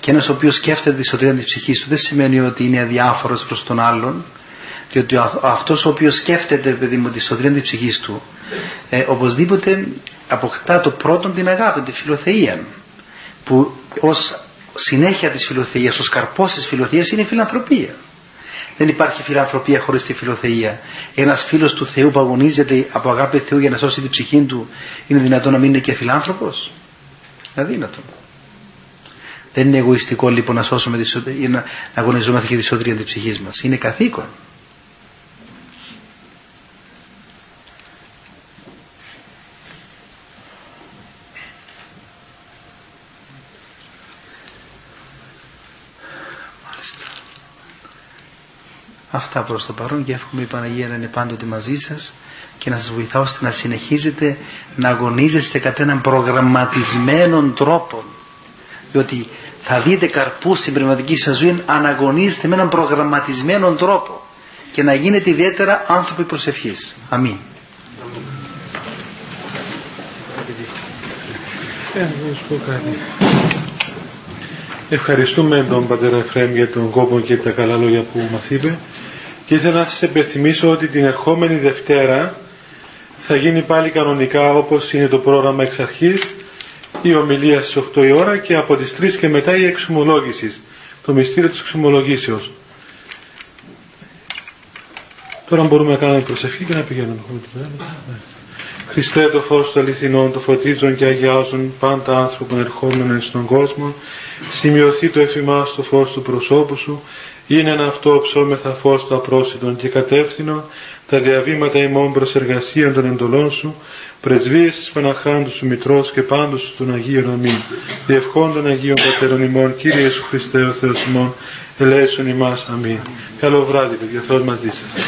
Και ένας ο οποίος σκέφτεται τη σωτηρία της ψυχής του δεν σημαίνει ότι είναι αδιάφορος προς τον άλλον, διότι αυτός ο οποίος σκέφτεται παιδί μου τη σωτηρία της ψυχής του, ε, οπωσδήποτε αποκτά το πρώτον την αγάπη, τη φιλοθεία, που ως συνέχεια της φιλοθείας, ο καρπός της φιλοθείας είναι η φιλανθρωπία. Δεν υπάρχει φιλανθρωπία χωρίς τη φιλοθεία. Ένας φίλος του Θεού που αγωνίζεται από αγάπη Θεού για να σώσει την ψυχή του είναι δυνατόν να μην είναι και φιλάνθρωπος; Είναι αδύνατο. Δεν είναι εγωιστικό λοιπόν να σώσουμε τη, να αγωνιζόμαστε και τη σωτηρία της ψυχής μας. Είναι καθήκον. Αυτά προς το παρόν και εύχομαι η Παναγία να είναι πάντοτε μαζί σας και να σας βοηθάω ώστε να συνεχίζετε να αγωνίζεστε κατά έναν προγραμματισμένο τρόπο διότι θα δείτε καρπούς στην πνευματική σας ζωή αν αγωνίζετε με έναν προγραμματισμένο τρόπο και να γίνετε ιδιαίτερα άνθρωποι προσευχής. Αμήν. Ευχαριστούμε τον Πατέρα Εφραίμ για τον κόπο και τα καλά λόγια που μας είπε και ήθελα να σας επενθυμίσω ότι την ερχόμενη Δευτέρα θα γίνει πάλι κανονικά όπως είναι το πρόγραμμα εξ αρχής η ομιλία στις 8 η ώρα και από τις 3 και μετά η εξομολόγηση το μυστήριο της εξομολογήσεως. Τώρα μπορούμε να κάνουμε προσευχή και να πηγαίνουμε. Χριστέ το φως του αληθινών, το φωτίζουν και αγιάζουν πάντα άνθρωπον ερχόμενων στον κόσμο, σημειωθεί το εφημάς το φως του προσώπου σου, είναι ένα αυτό ψώμεθα φως του απρόσιτον και κατεύθυνο. Τα διαβήματα ημών προς εργασίαν των εντολών σου, πρεσβείες της Παναχάντου σου Μητρός και πάντως σου των Αγίων Αμήν. Διευχών των Αγίων Πατέρων ημών, Κύριε Ιησού Χριστέ ο Θεός ημών, ελέησον ημάς. Αμήν. Καλό βράδυ, παιδιά. Θεός μαζί σας.